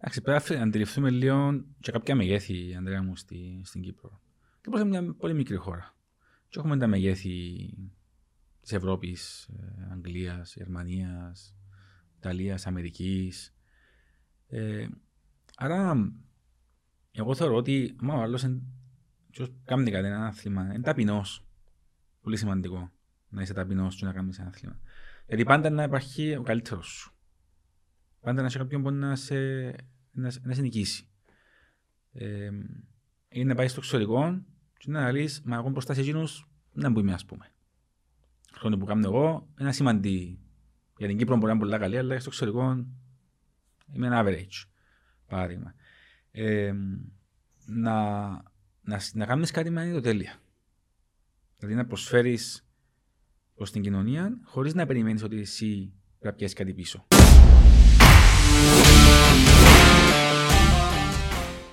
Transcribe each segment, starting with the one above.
Εντάξει, πρέπει να αντιληφθούμε λίγο και κάποια μεγέθη, Αντρέα μου, στη, στην Κύπρο. Και είναι μια πολύ μικρή χώρα. Και έχουμε τα μεγέθη της Ευρώπης, ε, Αγγλίας, Γερμανίας, Ιταλίας, Αμερικής. Ε, άρα, εγώ θεωρώ ότι άμα ο άλλος κάνει κάτι ένα άθλημα, είναι ταπεινός. Πολύ σημαντικό να είσαι ταπεινός και να κάνεις ένα άθλημα. Γιατί πάντα να υπάρχει ο καλύτερος σου. Πάντα να έχει κάποιον που να σε, να, να σε νικήσει. Ε, ή να πάεις στο εξωτερικό και να λύσει, μα εγώ μπροστά σε εκείνους να μπούμε ας πούμε. Χρόνο που κάνω εγώ είναι σημαντή. Για την Κύπρο μπορεί να είναι πολύ καλή, αλλά στο εξωτερικό είμαι ένα average. Παράδειγμα. Ε, να, να, να κάνεις κάτι με ανίδωτέλεια. Δηλαδή να προσφέρεις προς την κοινωνία χωρίς να περιμένεις ότι εσύ πρέπει να πιέσεις κάτι πίσω.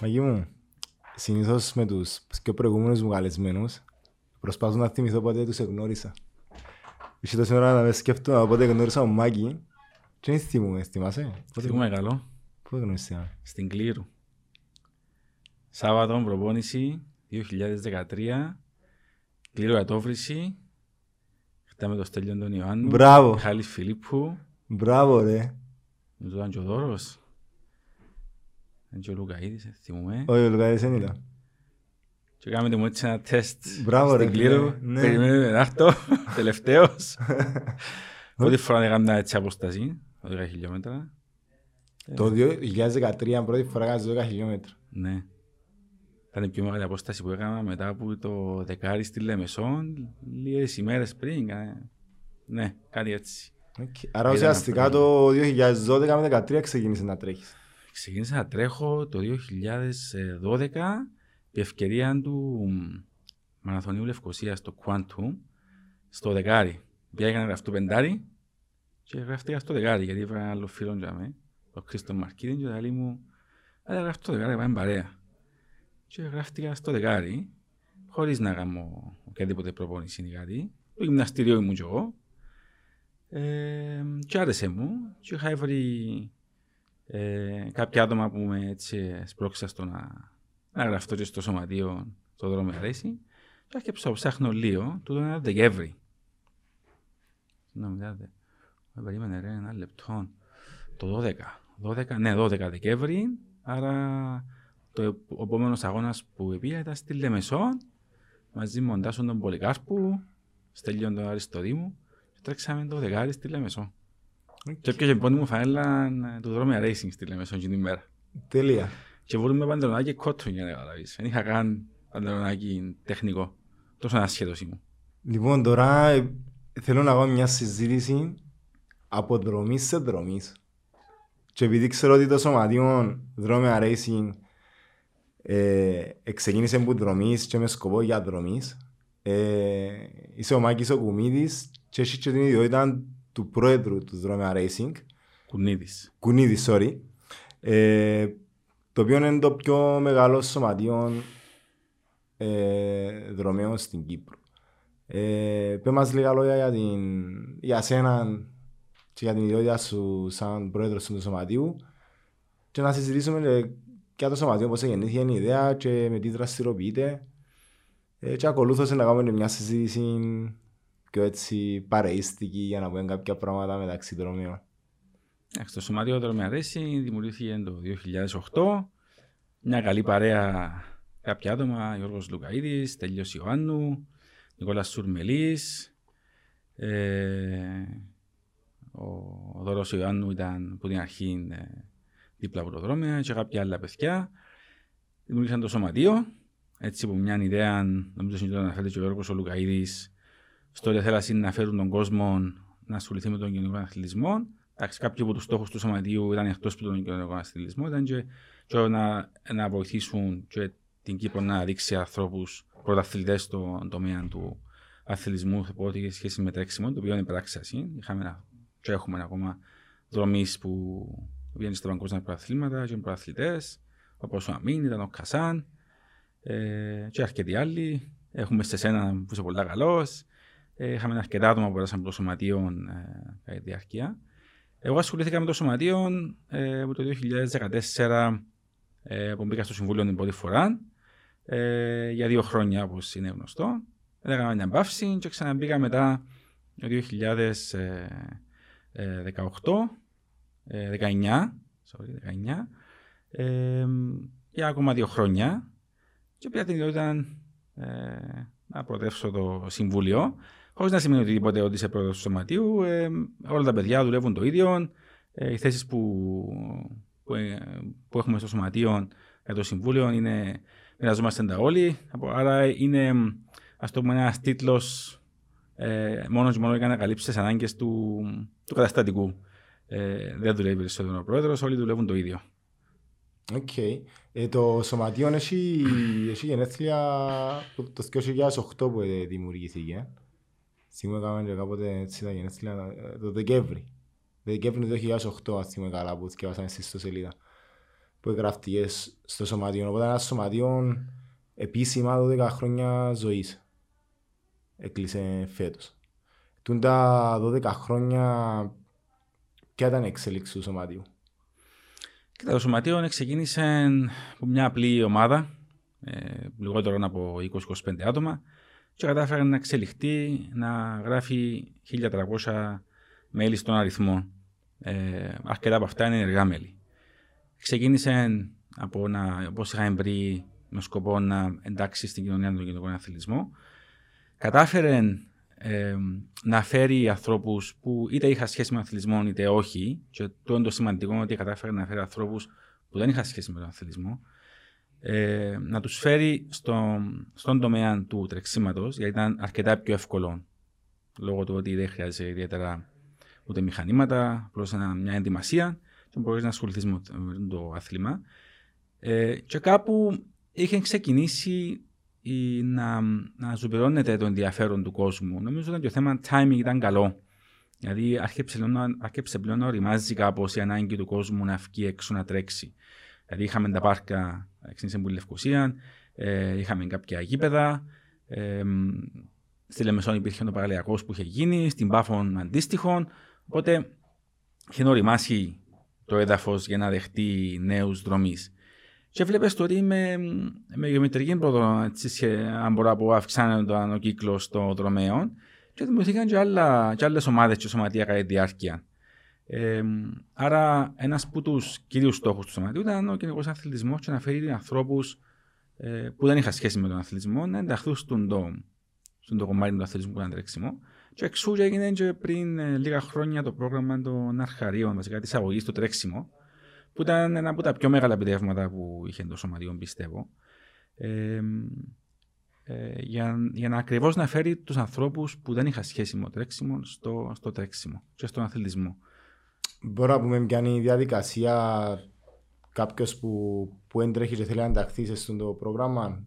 Μαγί μου, συνήθως με τους πιο προηγούμενους μου καλεσμένους προσπαθώ να θυμηθώ πότε τους εγνώρισα. Είχε τόση ώρα να με σκέφτομαι πότε γνώρισα ο Μάκη και δεν θυμούμαι, θυμάσαι; Θυμούμαι καλό. Πότε γνώρισα; Στην Κλήρου. Σάββατο προπόνηση 2013. Κλήρου ατόφρηση. Χτάμε το Στέλιο τον Ιωάννου. Μπράβο. Χάλης Φιλίππου. Μπράβο ρε. Με τον Αντζοδόρος. Είναι και ο Λουκαίδης, θυμούμε. Όχι, ο Λουκαίδης δεν ήταν. Και κάνετε μου έτσι ένα τεστ Μπράβο ρε. στην Κλήρου. ναι. Περιμένουμε να έρθω, τελευταίος. Πρώτη φορά να έκανα έτσι αποστασία, 12 χιλιόμετρα. Το 2013 πρώτη φορά κάνεις 12 χιλιόμετρα. Ναι. Ήταν η πιο μεγάλη απόσταση που έκανα μετά από το δεκάρι στη Λεμεσόν, λίγες ημέρες πριν. κα- Ναι, κάτι έτσι. Οκ. Άρα Ήταν ουσιαστικά αυτό. το 2012 με 2013 ξεκίνησε να τρέχεις. Ξεκίνησα να τρέχω το 2012 η ευκαιρία του Μαραθωνίου Λευκοσίας στο Quantum στο δεκάρι. Πήγα να γραφτώ πεντάρι και γράφτηκα στο δεκάρι γιατί έφερα ένα άλλο φίλο για μέ, ο Χρήστο Μαρκίδη και λέει μου «Άρα γράφω στο δεκάρι, πάμε παρέα». Και γράφτηκα στο δεκάρι χωρίς να κάνω οποιαδήποτε προπόνηση ή κάτι. Το γυμναστήριο ήμουν κι εγώ. Ε, και άρεσε μου και είχα βρει ε, κάποια άτομα που με έτσι σπρώξα στο να, να γραφτώ και στο σωματείο στο δρόμο αρέσει και άρχισα να ψάχνω λίγο το ένα Δεκέμβρη. Συγγνώμη, δε. Με περίμενε ρε ένα λεπτό. Το 12. 12, ναι, 12 Δεκέμβρη. Άρα το επ- ο επόμενος αγώνας που πήγα ήταν στη Λεμεσό μαζί με τον Τάσο τον Πολυκάρπου, Στέλιον τον Αριστοδήμου και τρέξαμε το δεκάρι στη Λεμεσό. Και έπιασε η πρώτη μου φανέλα ε, του δρόμου Racing στη Λεμεσό εκείνη την ημέρα. Τέλεια. Και μπορούμε παντελονάκι κότρο για να καταλάβεις. Δεν είχα καν παντελονάκι τεχνικό. Τόσο ασχέτως ήμουν. Λοιπόν, τώρα ε, θέλω να κάνω μια συζήτηση από δρομής σε δρομής. Και επειδή ξέρω ότι το σωματείο Δρόμια Racing ε, ξεκίνησε από δρομής και με σκοπό για δρομής, ε, είσαι ο Μάκης ο Κουμίδης και έχει και την ιδιότητα του πρόεδρου του Δρόμια Racing, Κουνίδης. Κουνίδης, sorry, ε, το οποίο είναι το πιο μεγάλο σωματείο ε, δρομέων στην Κύπρο. Ε, πες μας λίγα λόγια για, την, για σένα και για την ιδιότητα σου σαν πρόεδρος του σωματείου και να συζητήσουμε ε, για το σωματείο πώς γεννήθηκε η ιδέα και με τι δραστηριοποιείται ε, και ακολούθως να κάνουμε μια συζήτηση πιο έτσι παρεΐστικη για να πούμε κάποια πράγματα μεταξύ δρομέων. Εντάξει, Το σωματείο Δρόμια Racing δημιουργήθηκε το 2008. Μια καλή παρέα κάποια άτομα, Γιώργος Λουκαίδης, Τελειός Ιωάννου, Νικόλας Σουρμελής, ε, ο Δώρος Ιωάννου ήταν από την αρχή ε, δίπλα από το δρόμιο και κάποια άλλα παιδιά. Δημιούργησαν το σωματείο, έτσι από μια ιδέα, νομίζω ότι το αναφέρεται και ο Γιώργος ο Λουκαίδης, στο ότι θέλασαν να φέρουν τον κόσμο να ασχοληθεί με τον κοινωνικό αθλητισμό. Εντάξει, κάποιοι από τους στόχους του σωματείου ήταν εκτός από τον κοινωνικό αθλητισμό, ήταν και, και να, να βοηθήσουν και την Κύπρο να δείξει ανθρώπους πρωταθλητές στον τομέα του αθλητισμού από ό,τι έχει σχέση με τρέξιμο, το οποίο είναι πράξη. Είχαμε ένα, και έχουμε ακόμα δρομής που βγαίνει στα παγκόσμια πρωταθλήματα και πρωταθλητές, όπως ο Αμήν, ήταν ο Κασάν ε, και αρκετοί άλλοι. Έχουμε σε σένα που είσαι πολύ καλός. Ε, είχαμε αρκετά άτομα που πέρασαν από το σωματείο ε, κατά τη διάρκεια. Εγώ ασχολήθηκα με το σωματείο ε, από το 2014 ε, που μπήκα στο Συμβούλιο την πρώτη φορά ε, για δύο χρόνια όπως είναι γνωστό. Έκανα μια μπαύση και ξαναμπήκα μετά το 2018, 19, sorry, 19 ε, για ακόμα δύο χρόνια και πήρα την ιδιότητα ε, να προτεύσω το Συμβούλιο χωρίς να σημαίνει οτιδήποτε ότι είσαι πρόεδρος του Σωματείου. Ε, όλα τα παιδιά δουλεύουν το ίδιο. Ε, οι θέσεις που, που, ε, που, έχουμε στο Σωματείο για το Συμβούλιο είναι μοιραζόμαστε τα όλοι. Άρα είναι ας το πούμε ένας τίτλος ε, μόνος και μόνο για να καλύψεις τις ανάγκες του, του καταστατικού. Ε, δεν δουλεύει περισσότερο ο πρόεδρος, όλοι δουλεύουν το ίδιο. Οκ. Okay. Ε, το σωματείο έχει, έχει γενέθλια το 2008 που δημιουργήθηκε. Σήμερα κάναμε και κάποτε έτσι τα γενέθλια ε, το Δεκέμβρη. Το Δεκέμβρη του 2008, ας θυμάμαι καλά, που θυκεύασαν εσείς στο σελίδα. Που εγγραφτήκε στο σωματείο. Οπότε ένας σωματείο επίσημα 12 χρόνια ζωής. Έκλεισε φέτος. Τούν τα 12 χρόνια ποια ήταν η εξέλιξη του σωματείου; Κοίτα, το σωματείο ξεκίνησε από μια απλή ομάδα, ε, λιγότερο από 20-25 άτομα και κατάφερε να εξελιχθεί, να γράφει 1300 μέλη στον αριθμό. Ε, αρκετά από αυτά είναι ενεργά μέλη. Ξεκίνησε από να, όπως είχαμε βρει, με σκοπό να εντάξει στην κοινωνία τον κοινωνικό αθλητισμό. Κατάφερε ε, να φέρει ανθρώπους που είτε είχαν σχέση με τον αθλητισμό είτε όχι. Και το είναι το σημαντικό ότι κατάφερε να φέρει ανθρώπους που δεν είχαν σχέση με τον αθλητισμό ε, να τους φέρει στο, στον τομέα του τρεξίματος, γιατί ήταν αρκετά πιο εύκολο λόγω του ότι δεν χρειάζεται ιδιαίτερα ούτε μηχανήματα, απλώς μια ενδυμασία και μπορείς να ασχοληθείς με το άθλημα. Ε, και κάπου είχε ξεκινήσει η, να, να ζουμπερώνεται το ενδιαφέρον του κόσμου. Νομίζω ότι το θέμα timing ήταν καλό. Δηλαδή άρχισε πλέον να οριμάζει κάπως η ανάγκη του κόσμου να βγει έξω να τρέξει. Δηλαδή είχαμε τα πάρκα στην Πολύ Λευκοσία, ε, είχαμε κάποια γήπεδα. Ε, στη Λεμεσόν υπήρχε ο παραλιακός που είχε γίνει, στην Πάφων αντίστοιχο. Οπότε είχε οριμάσει το έδαφος για να δεχτεί νέους δρομή. Και βλέπεις ότι με, με γεωμετρική πρόοδο, αν μπορώ να πω, αυξάνεται ο κύκλος των δρομέων και δημιουργήθηκαν και, και άλλες ομάδες και σωματεία κατά τη διάρκεια. Ε, άρα, ένας από τους κυρίου στόχους του σωματείου ήταν ο κοινωνικό αθλητισμός και να φέρει ανθρώπους ε, που δεν είχαν σχέση με τον αθλητισμό να ενταχθούν στον το, στον το κομμάτι του αθλητισμού που ήταν τρέξιμο. Και εξού και έγινε και πριν ε, λίγα χρόνια το πρόγραμμα των αρχαρίων, βασικά της αγωγής του τρέξιμο, που ήταν ένα από τα πιο μεγάλα επιτεύγματα που είχε το σωματείο, πιστεύω. Ε, ε, για, για να ακριβώς να φέρει τους ανθρώπους που δεν είχαν σχέση με το τρέξιμο στο, στο τρέξιμο και στον αθλητισμό. Μπορώ να πούμε ποια είναι η διαδικασία κάποιος που, που έντρεχε και θέλει να ενταχθεί σε αυτό το πρόγραμμα,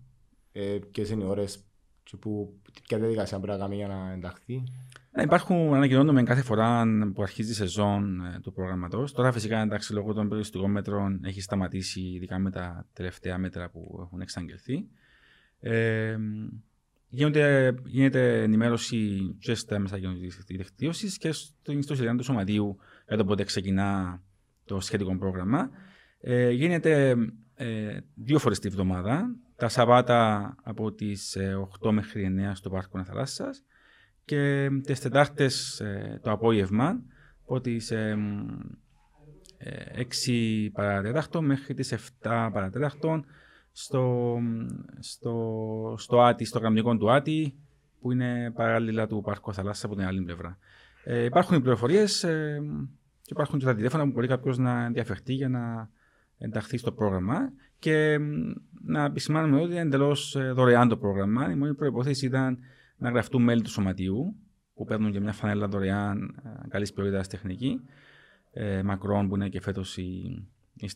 ε, ποιες είναι οι ώρες και που, ποια διαδικασία πρέπει να κάνει για να ενταχθεί. Ε, υπάρχουν, ανακοινώνουμε κάθε φορά που αρχίζει η σεζόν ε, του προγραμματό. Τώρα, φυσικά, εντάξει, λόγω των περιοριστικών μέτρων έχει σταματήσει, ειδικά με τα τελευταία μέτρα που έχουν εξαγγελθεί. Ε, γίνεται, γίνεται ενημέρωση και στα μέσα δικτύωσης και στο ιστοσελίδα του Σωματείου για το πότε ξεκινά το σχετικό πρόγραμμα. Ε, γίνεται ε, δύο φορές τη βδομάδα, τα Σαββάτα από τις 8 ε, μέχρι 9 στο Πάρκο Θαλάσσα και τις Τετάρτες ε, το απόγευμα από τις 6 παρατέταρτο μέχρι τις 7 παρατέταρτο στο, στο, στο Άτι, στο γραμμικό του Άτι που είναι παράλληλα του Πάρκου Θαλάσσα από την άλλη πλευρά. Ε, υπάρχουν οι πληροφορίες ε, και υπάρχουν και τα τηλέφωνα που μπορεί κάποιος να ενδιαφερθεί για να ενταχθεί στο πρόγραμμα. Και να επισημάνουμε ότι είναι εντελώς ε, δωρεάν το πρόγραμμα. Η μόνη προπόθεση ήταν να γραφτούν μέλη του σωματείου, που παίρνουν και μια φανέλα δωρεάν ε, καλής ποιότητας τεχνική, ε, μακρόν που είναι και φέτος οι,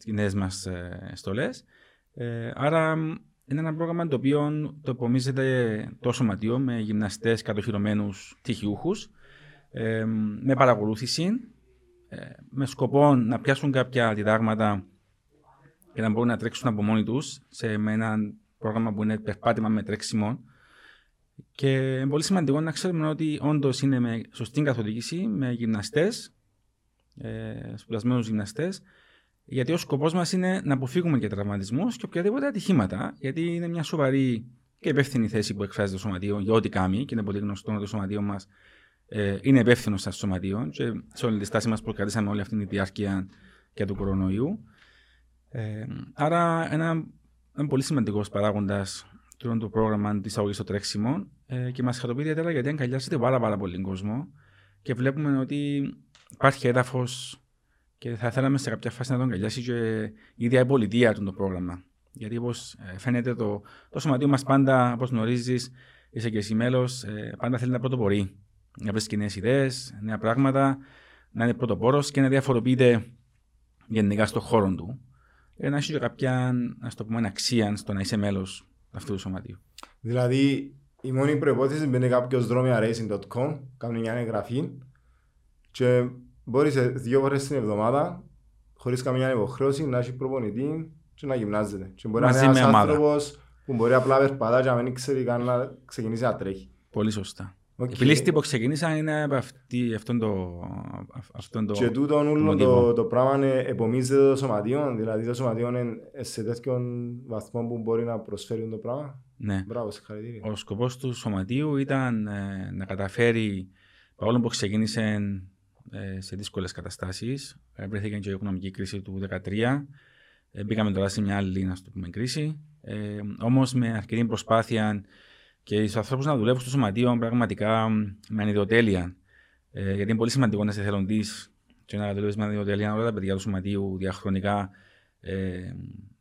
οι νέες μας ε, στολές. Ε, άρα είναι ένα πρόγραμμα το οποίο το υπομίζεται το σωματείο με γυμναστές κατοχυρωμένους τυχιούχους, ε, με παρακολούθηση ε, με σκοπό να πιάσουν κάποια διδάγματα και να μπορούν να τρέξουν από μόνοι τους σε ένα πρόγραμμα που είναι περπάτημα με τρέξιμο. Και είναι πολύ σημαντικό να ξέρουμε ότι όντως είναι με σωστή καθοδήγηση, με γυμναστές ε, σπουδασμένους γυμναστές, γιατί ο σκοπός μας είναι να αποφύγουμε και τραυματισμούς και οποιαδήποτε ατυχήματα, γιατί είναι μια σοβαρή και υπεύθυνη θέση που εκφράζει το σωματείο για ό,τι κάνει και είναι πολύ γνωστό ότι το σωματείο μας ε, είναι υπεύθυνος στα σωματείο και σε όλη τη στάση μας προκρατήσαμε όλη αυτή τη διάρκεια και του κορονοϊού. Ε, άρα ένα, ένα πολύ σημαντικός παράγοντας το πρόγραμμα της αγωγής στο τρέξιμο ε, και μας χαροποιεί ιδιαίτερα γιατί αγκαλιάζεται πάρα, πάρα πολύ κόσμο και βλέπουμε ότι υπάρχει έδαφος και θα θέλαμε σε κάποια φάση να τον αγκαλιάσει και η ίδια η πολιτεία του το πρόγραμμα. Γιατί όπως ε, φαίνεται το, το σωματείο μας πάντα, όπως γνωρίζεις, είσαι και εσύ μέλος, ε, πάντα θέλει να πρωτοπορεί. Να βρεις κοινές ιδέες, νέα πράγματα, να είναι πρωτοπόρος και να διαφοροποιείται γενικά στον χώρο του. Για να έχει κάποια ας το πούμε, αξία στο να είσαι μέλος αυτού του σωματείου. Δηλαδή, η μόνη προπόθεση είναι κάποιος δρόμια.racing.com, κάνει μια εγγραφή και μπορείς σε δύο φορές την εβδομάδα, χωρίς καμία υποχρέωση, να έχεις προπονητή και να γυμνάζεται. Και μπορεί Μαζί να είναι ένας άνθρωπος που μπορεί απλά να περπατά και να μην ξέρει καν να ξεκινήσει να τρέχει. Πολύ σωστά. Okay. Η λίστη που ξεκίνησα είναι από αυτή, αυτόν το, αυτόν το Και τούτο όλο το, το πράγμα επομίζεται το σωματείο, δηλαδή το σωματείο είναι σε τέτοιο βαθμό που μπορεί να προσφέρει το πράγμα. Ναι. Μπράβο, συγχαρητήρια. Ο σκοπός του σωματείου ήταν ε, να καταφέρει, παρόλο που ξεκίνησε ε, σε δύσκολες καταστάσεις, ε, βρέθηκε και η οικονομική κρίση του 2013. Ε, μπήκαμε τώρα σε μια άλλη, να το πούμε, κρίση. Ε, Όμως με αρκετή προσπάθεια και στους ανθρώπους να δουλεύουν στο σωματείο πραγματικά με ανιδιοτέλεια. Ε, γιατί είναι πολύ σημαντικό να είσαι θελοντή και να δουλεύεις με ανιδιοτέλεια. Όλα τα παιδιά του σωματείου διαχρονικά ε,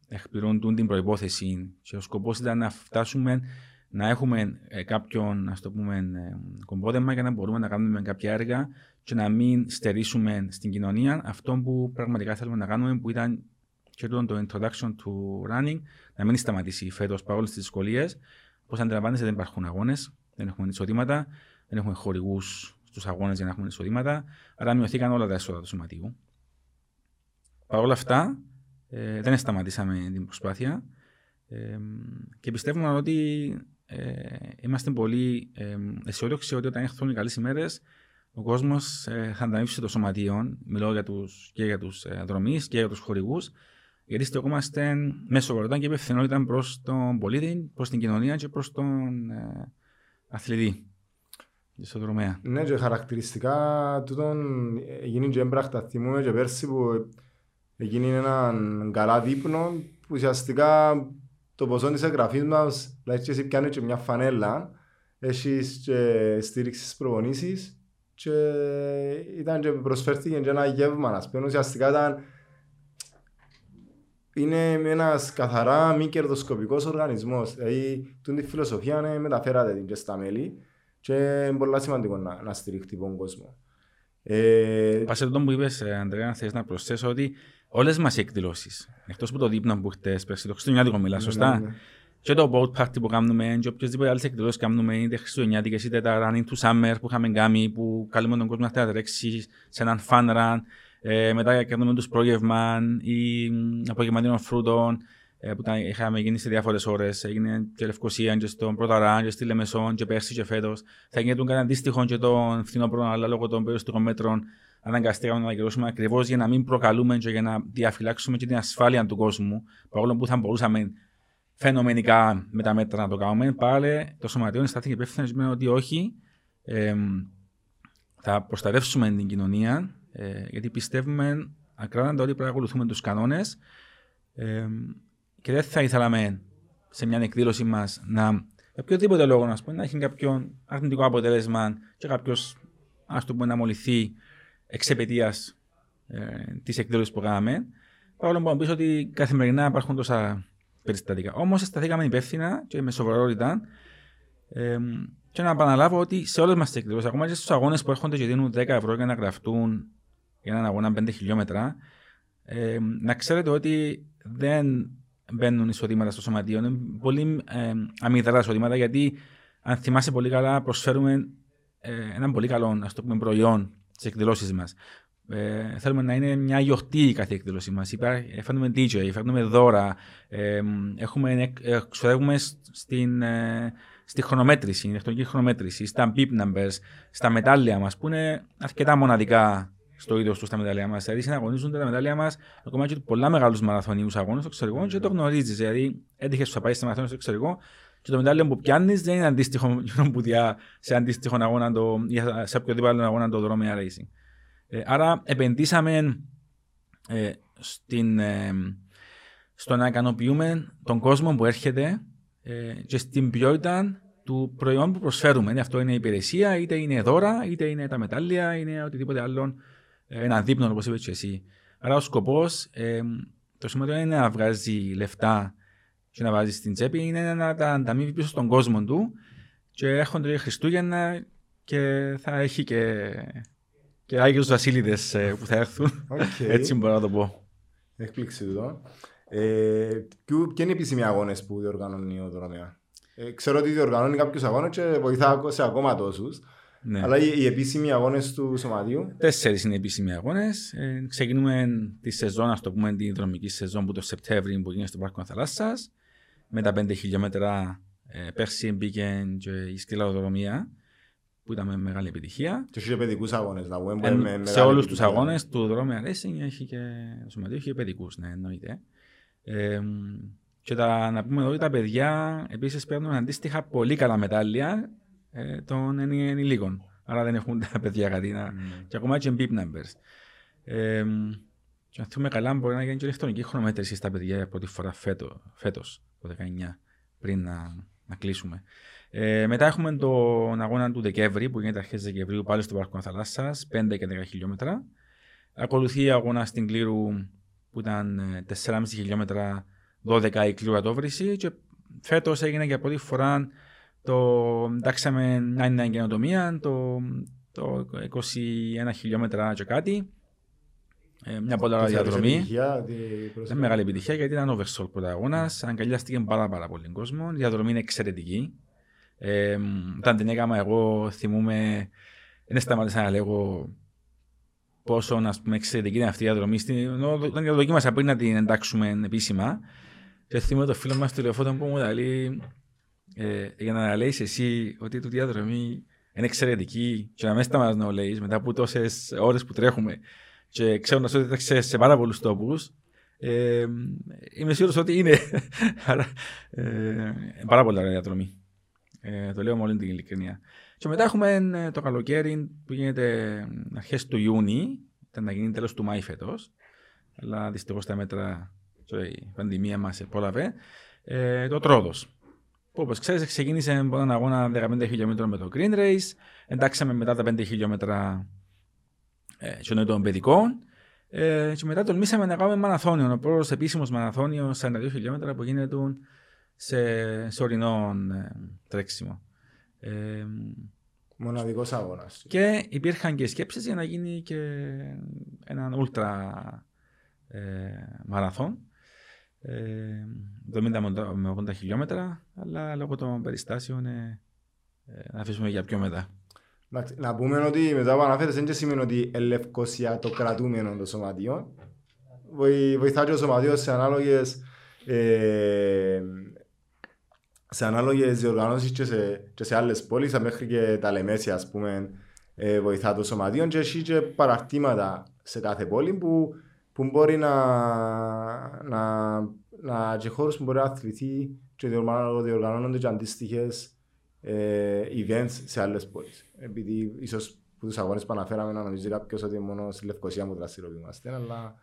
εκπληρώνουν την προπόθεση. Και ο σκοπός ήταν να φτάσουμε να έχουμε ε, κάποιον ας το πούμε, ε, κομπόδεμα για να μπορούμε να κάνουμε κάποια έργα και να μην στερήσουμε στην κοινωνία αυτό που πραγματικά θέλουμε να κάνουμε, που ήταν και το introduction to running, να μην σταματήσει φέτος παρόλες τις δυσκολίες. Όπω αντιλαμβάνεστε, δεν υπάρχουν αγώνες, δεν έχουμε εισοδήματα, δεν έχουμε χορηγούς στους αγώνες για να έχουμε εισοδήματα. Άρα μειωθήκαν όλα τα έσοδα του σωματείου. Παρ' όλα αυτά, ε, δεν σταματήσαμε την προσπάθεια ε, και πιστεύουμε ότι ε, είμαστε πολύ ε, αισιόδοξοι ότι όταν έρθουν οι καλές ημέρες, ο κόσμος ε, θα ανταμείψει το σωματείο. Μιλώ για τους, και για τους ε, δρομή και για τους χορηγούς γιατί στεκόμαστε μέσω βορροτά και υπευθυνότητα προς τον πολίτη, προς την κοινωνία και προς τον ε, αθλητή. Στον δρομέα. Ναι, και χαρακτηριστικά τούτον γίνει και έμπρακτα. Θυμούμε και πέρσι που έγινε έναν καλά δείπνο που ουσιαστικά το ποσό της εγγραφής μας, δηλαδή και εσύ πιάνει και μια φανέλα, έχεις και στήριξη στις προπονήσεις και ήταν και προσφέρθηκε και ένα γεύμα, ας πούμε, ουσιαστικά ήταν είναι ένας καθαρά μη κερδοσκοπικός οργανισμός. Δηλαδή, τη φιλοσοφία είναι μεταφέρατε την και στα μέλη και είναι πολύ σημαντικό να, να στηριχτεί τον κόσμο. Ε... Πάσε το που είπες, Αντρέα, θέλει να προσθέσω ότι όλες μας οι εκδηλώσεις, εκτός από το δείπνο που χτες, πέρσι, το Χριστουγεννιάτικο μιλάς, ναι, σωστά; Ναι, ναι. Και το boat party που κάνουμε, και οποιασδήποτε άλλες εκδηλώσεις που κάνουμε, είτε Χριστουγεννιάτικες είτε τα running to summer που είχαμε κάνει, που καλούμε τον κόσμο να τρέξει σε έναν fun run. Ε, μετά κάνουμε τους πρόγευμα ή απογευματινών φρούτων ε, που είχαμε γίνει σε διάφορες ώρες. Έγινε και Λευκοσία, και στον Πρωταράν, και στη Λεμεσόν, και πέρσι και φέτος. Θα γίνει κάτι αντίστοιχο και τον φθινόπωρο, αλλά λόγω των περιοριστικών μέτρων αναγκαστήκαμε να ακυρώσουμε ακριβώς για να μην προκαλούμε και για να διαφυλάξουμε και την ασφάλεια του κόσμου. Παρόλο που θα μπορούσαμε φαινομενικά με τα μέτρα να το κάνουμε, πάλι το σωματείο στάθηκε υπεύθυνος ότι όχι, ε, θα προστατεύσουμε την κοινωνία ε, γιατί πιστεύουμε ακράδαντα ότι πρέπει να ακολουθούμε τους κανόνες ε, και δεν θα ήθελαμε σε μια εκδήλωση μας να, για οποιοδήποτε λόγο να, πούμε, να έχει κάποιο αρνητικό αποτέλεσμα και κάποιος το πούμε να μολυθεί εξαιτία ε, της εκδήλωσης που κάναμε. Παρόλο που να πεις ότι καθημερινά υπάρχουν τόσα περιστατικά. Όμως σταθήκαμε υπεύθυνα και με σοβαρότητα ε, και να επαναλάβω ότι σε όλες μας τις εκδηλώσεις, ακόμα και στους αγώνες που έρχονται και δίνουν 10 ευρώ για να γραφτούν για έναν αγώνα 5 χιλιόμετρα, ε, να ξέρετε ότι δεν μπαίνουν εισοδήματα στο σωματείο. Είναι πολύ ε, αμυδρά εισοδήματα γιατί, αν θυμάσαι πολύ καλά, προσφέρουμε ε, ένα πολύ καλό ας το πούμε, προϊόν στις εκδηλώσεις μας. Ε, θέλουμε να είναι μια γιορτή κάθε εκδήλωση μας. Φέρνουμε DJ, φέρνουμε δώρα, ε, έχουμε, εξοδεύουμε στην, ε, στη χρονομέτρηση, στην ηλεκτρονική χρονομέτρηση, στα beep numbers, στα μετάλλια μας που είναι αρκετά μοναδικά στο είδος τους στα μεταλλεία μας. Δηλαδή, συναγωνίζονται τα μεταλλεία μας ακόμα και πολλά μεγάλους μαραθωνίους αγώνες στο εξωτερικό και το γνωρίζεις. Δηλαδή, έτυχες σου να πάει σε μαραθώνιο στο εξωτερικό και το μετάλλιο που πιάνεις δεν είναι αντίστοιχο που διά σε αντίστοιχο αγώνα το, ή σε οποιοδήποτε άλλο αγώνα το δρόμο racing. Ε, άρα, επενδύσαμε ε, στην, ε, στο να ικανοποιούμε τον κόσμο που έρχεται ε, και στην ποιότητα του προϊόν που προσφέρουμε. Αυτό είναι η υπηρεσία, είτε είναι δώρα, είτε είναι τα μετάλλια, είναι οτιδήποτε άλλο. Ε, ένα δείπνο, όπως είπες και εσύ. Άρα ο σκοπός, ε, το σημαντικό είναι να βγάζει λεφτά και να βάζεις στην τσέπη, είναι να τα ανταμείβει πίσω στον κόσμο του και έρχονται Χριστούγεννα και θα έχει και, και Άγιους Βασίλειδες ε, που θα έρθουν. Okay. Έτσι μπορώ να το πω. Έκπληξη εδώ. Ε, ποιο είναι οι επίσημοι αγώνες που διοργανώνει ο Δρομέα. Ε, ξέρω ότι διοργανώνει κάποιου αγώνες και βοηθά σε ακόμα τόσους. Ναι. Αλλά οι, οι επίσημοι αγώνες του Σωματείου; Τέσσερις είναι οι επίσημοι αγώνες. Ε, ξεκινούμε τη σεζόν, ας το πούμε, την δρομική σεζόν που το Σεπτέμβριο που γίνεται στο Πάρκο Θαλάσσα. Με τα 5 χιλιόμετρα ε, πέρσι μπήκε και η σκυλαδρομία που ήταν με μεγάλη επιτυχία. Και έχει παιδικού αγώνες, να πούμε. Ε, με σε όλους τους αγώνες του δρόμου Racing έχει και σωματείο, έχει παιδικού, ναι, εννοείται. Ε, και τα, να πούμε ότι τα παιδιά επίσης παίρνουν αντίστοιχα πολύ καλά μετάλλια ε, των ενηλίκων. Άρα δεν έχουν τα παιδιά κάτι να. Mm. Και ακόμα και beep numbers. Ε, και αν θυμούμε καλά, μπορεί να γίνει και ηλεκτρονική χρονομέτρηση στα παιδιά για πρώτη φορά φέτο, φέτος, το 19, πριν να, να κλείσουμε. Ε, μετά έχουμε τον αγώνα του Δεκέμβρη που γίνεται αρχές Δεκεμβρίου πάλι στο Πάρκο Θαλάσσας, 5 και 10 χιλιόμετρα. Ακολουθεί αγώνας στην Κλήρου που ήταν 4,5 ε, χιλιόμετρα 12 η κλειρατόβρηση και φέτος έγινε για πρώτη φορά το εντάξαμε μια νέα καινοτομία, το, το 21 χιλιόμετρα και κάτι. Ε, μια πολύ ωραία διαδρομή. Είναι μεγάλη επιτυχία γιατί ήταν oversold πρώτα αγώνα. Αγκαλιάστηκε πάρα, πάρα πολύ κόσμος. Η διαδρομή είναι εξαιρετική. Ε, όταν την έκανα, εγώ θυμούμαι, δεν σταμάτησα να λέγω πόσο ας πούμε, εξαιρετική είναι αυτή η διαδρομή. Όταν το δοκίμασα πριν να την εντάξουμε επίσημα, και θυμάμαι το φίλο μας του τηλεφώνου που μου λέει ε, για να λέεις εσύ ότι η διαδρομή είναι εξαιρετική και να μην σταματάς να λέεις μετά από τόσες ώρες που τρέχουμε και ξέροντας ότι θα σε πάρα πολλούς τόπους. Ε, είμαι σίγουρος ότι είναι. Άρα, ε, πάρα πολύ ωραία διαδρομή. Ε, το λέω με όλη την ειλικρινία. Και μετά έχουμε ε, το καλοκαίρι που γίνεται αρχές του Ιούνιου. Ήταν να γίνει τέλος του Μάη φέτος. Αλλά δυστυχώς τα μέτρα η πανδημία μας επόλαβε, ε, το τρόδος. Που όπως ξέρεις, ξεκίνησε από έναν αγώνα 15 χιλιόμετρων με το Green Race. Εντάξαμε μετά τα 5 χιλιόμετρα ε, στον των παιδικών. Ε, και μετά τολμήσαμε να κάνουμε μαραθώνιο. Ο πρώτος επίσημος μαραθώνιος 42 χιλιόμετρα που γίνεται σε, σε ορεινό ε, τρέξιμο. Ε, Μοναδικός αγώνας. Και υπήρχαν και σκέψεις για να γίνει και έναν ούλτρα ε, μαραθών 70 με 80 χιλιόμετρα, αλλά λόγω των περιστάσεων ε, ε, να αφήσουμε για πιο μετά. Να πούμε ότι μετά που αναφέρεσαι δεν σημαίνει ότι ελευκοσία το κρατούμενο των σωματείων. Βοηθά και ο σωματείο σε ανάλογες ε, σε ανάλογες διοργανώσεις και σε, και σε άλλες πόλεις, μέχρι και τα Λεμέσια, ας πούμε, ε, βοηθά το σωματείο και έχει και παρακτήματα σε κάθε πόλη που που μπορεί να, να, να και χώρους που μπορεί να αθληθεί και διοργανώνονται και αντίστοιχες ε, events σε άλλες πόλεις. Επειδή ίσως που τους αγώνες που αναφέραμε να νομίζει κάποιος ότι μόνο στη Λευκοσία μου δραστηριοποιούμαστε, αλλά...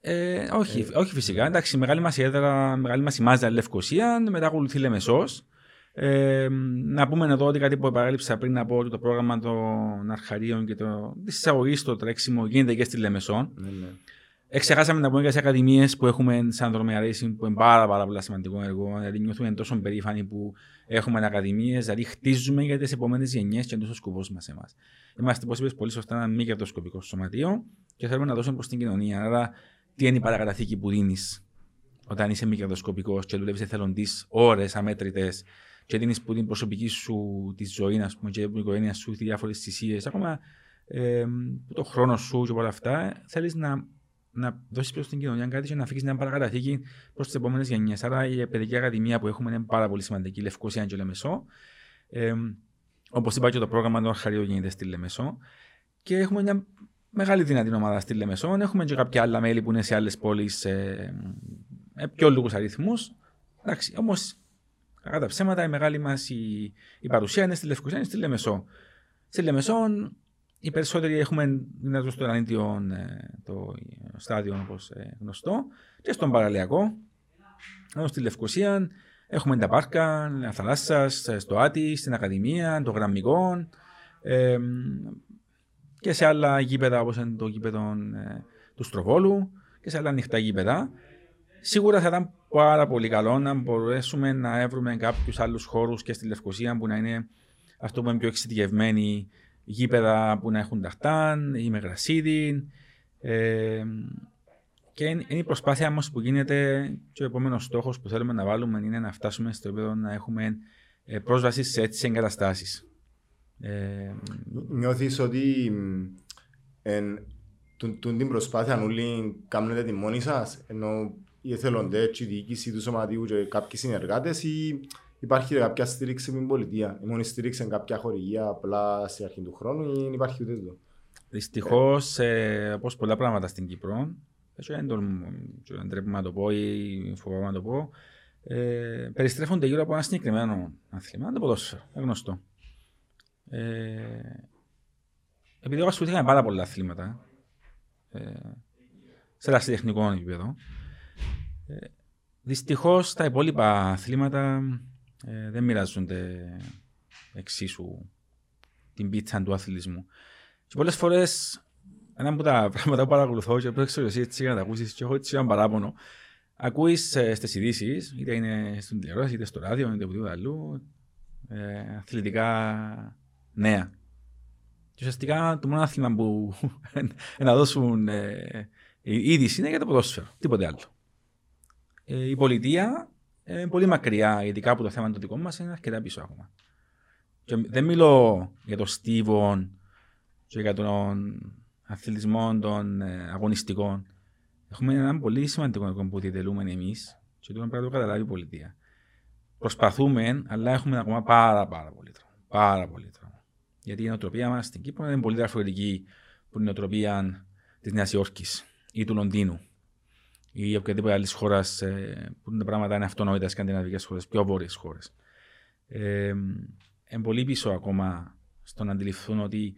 Ε, όχι, ε, όχι φυσικά. Εντάξει, μεγάλη μας έδρα, μεγάλη μας η Λευκοσία, μετά ακολουθεί Λεμεσός. Ε, να πούμε εδώ ότι κάτι που παρέλειψα πριν από ότι το πρόγραμμα των αρχαρίων και το, της εισαγωγής στο τρέξιμο γίνεται και στη Λεμεσόν. Ναι, ναι. Εξεχάσαμε να πούμε για τι ακαδημίες που έχουμε σαν δρομέα Racing, που είναι πάρα, πάρα πολύ σημαντικό έργο. Δηλαδή, νιώθουμε τόσο περήφανοι που έχουμε ακαδημίες, δηλαδή χτίζουμε για τις επόμενες γενιές και εντό ο σκοπός μας εμάς. Είμαστε, όπω είπε πολύ σωστά, ένα μη κερδοσκοπικό σωματείο και θέλουμε να δώσουμε προς την κοινωνία. Άρα, τι είναι η παρακαταθήκη που δίνεις όταν είσαι μη κερδοσκοπικός και δουλεύεις εθελοντής ώρες αμέτρητες και δίνεις που την προσωπική σου τη ζωή, ας πούμε, και την οικογένεια σου, διάφορες θυσίες, ακόμα ε, το χρόνο σου και όλα αυτά, θέλεις να να δώσεις προ την κοινωνία κάτι και να αφήσει μια παρακαταθήκη προς τις επόμενες γενιές. Άρα η παιδική ακαδημία που έχουμε είναι πάρα πολύ σημαντική, Λευκοσία και Λεμεσό. Ε, Όπως είπα και το πρόγραμμα του Αρχαρίου γίνεται στη Λεμεσό. Και έχουμε μια μεγάλη δυνατή ομάδα στη Λεμεσόν. Έχουμε και κάποια άλλα μέλη που είναι σε άλλες πόλεις ε, με πιο λίγους αριθμούς. Εντάξει, όμως κακά τα ψέματα η μεγάλη μας η, η, παρουσία είναι στη Λευκοσία, είναι στη Λεμεσό. Στη Λεμεσόν οι περισσότεροι έχουμε δυνατό στο εναντίον το στάδιο όπως γνωστό και στον παραλιακό. Ενώ στη Λευκοσία έχουμε τα πάρκα, τα θαλάσσας, στο Άτι, στην Ακαδημία, το Γραμμικό ε, και σε άλλα γήπεδα όπως είναι το γήπεδο ε, του Στροβόλου και σε άλλα ανοιχτά γήπεδα. Σίγουρα θα ήταν πάρα πολύ καλό να μπορέσουμε να βρούμε κάποιους άλλους χώρους και στη Λευκοσία που να είναι αυτό που είναι πιο εξειδικευμένοι γήπεδα που να έχουν ταχτάν ή με γρασίδι. Ε, και είναι η προσπάθεια μας που γίνεται και ο επόμενος στόχος που θέλουμε να βάλουμε είναι να φτάσουμε στο επίπεδο να έχουμε ε, πρόσβαση σε έτσι εγκαταστάσεις. Ε, Νιώθεις ότι εν, την προσπάθεια όλοι κάνετε τη μόνοι σας, ενώ οι εθελοντές, η διοίκηση του σωματείου και κάποιοι συνεργάτες, ή υπάρχει κάποια στήριξη με την πολιτεία. Η μόνη στήριξη σε κάποια χορηγία απλά στη αρχή του χρόνου ή υπάρχει ούτε εδώ. Δυστυχώς, ε, όπως πολλά πράγματα στην Κύπρο, δεν τρέπουμε να το πω ή φοβάμαι να το πω, ε, περιστρέφονται γύρω από ένα συγκεκριμένο άθλημα, το ποδόσφαιρο, γνωστό. Ε, επειδή εγώ ασχολήθηκα με πάρα πολλά αθλήματα, ε, σε ερασιτεχνικό επίπεδο, ε, δυστυχώς τα υπόλοιπα αθλήματα ε, δεν μοιράζονται εξίσου την πίτσα του αθλητισμού. Και πολλές φορές ένα από τα πράγματα που παρακολουθώ και πρέπει εσύ έτσι να τα ακούσεις και έχω έτσι ένα παράπονο. Ακούεις ε, στις ειδήσεις, είτε είναι στην τηλεόραση, είτε στο ράδιο, είτε οπουδήποτε αλλού, ε, αθλητικά νέα. Και ουσιαστικά το μόνο άθλημα που να δώσουν ε, είδηση είναι για το ποδόσφαιρο, τίποτε άλλο. Ε, η πολιτεία είναι πολύ μακριά, ειδικά από το θέμα το δικό μας, είναι αρκετά πίσω ακόμα. Και δεν μιλώ για το Στίβον και για τον αθλητισμό των ε, αγωνιστικών. Έχουμε ένα πολύ σημαντικό που διδελούμε εμείς και το πρέπει να το καταλάβει η πολιτεία. Προσπαθούμε, αλλά έχουμε ακόμα πάρα, πάρα πολύ τρόπο. Πάρα πολύ τρόπο. Γιατί η νοοτροπία μας στην Κύπρο είναι πολύ διαφορετική από την νοοτροπία της Νέας Υόρκης ή του Λονδίνου ή οποιαδήποτε άλλη χώρα ε, που τα πράγματα είναι αυτονόητα σκανδιναβικές χώρες, πιο βόρειες χώρες. Ε, είναι πολύ πίσω ακόμα στο να αντιληφθούν ότι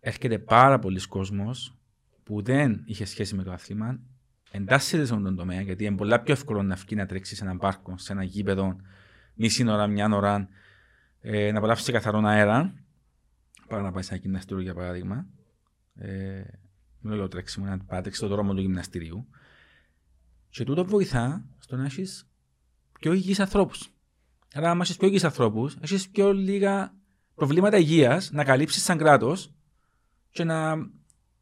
έρχεται πάρα πολλοί κόσμος που δεν είχε σχέση με το άθλημα, εντάσσεται σε αυτόν τον τομέα, γιατί είναι πολύ πιο εύκολο να βγει να τρέξει σε έναν πάρκο, σε ένα γήπεδο, μισή ώρα, μια ώρα, ε, να απολαύσει καθαρόν αέρα, παρά να πάει σε ένα γυμναστήριο για παράδειγμα. Ε, με λέω τρέξιμο, να πάτρεξει το δρόμο του γυμναστηρίου. Και τούτο βοηθά στο να έχεις πιο υγιείς ανθρώπους. Άρα, αν έχεις πιο υγιείς ανθρώπους, έχεις πιο λίγα προβλήματα υγείας να καλύψεις σαν κράτος και να...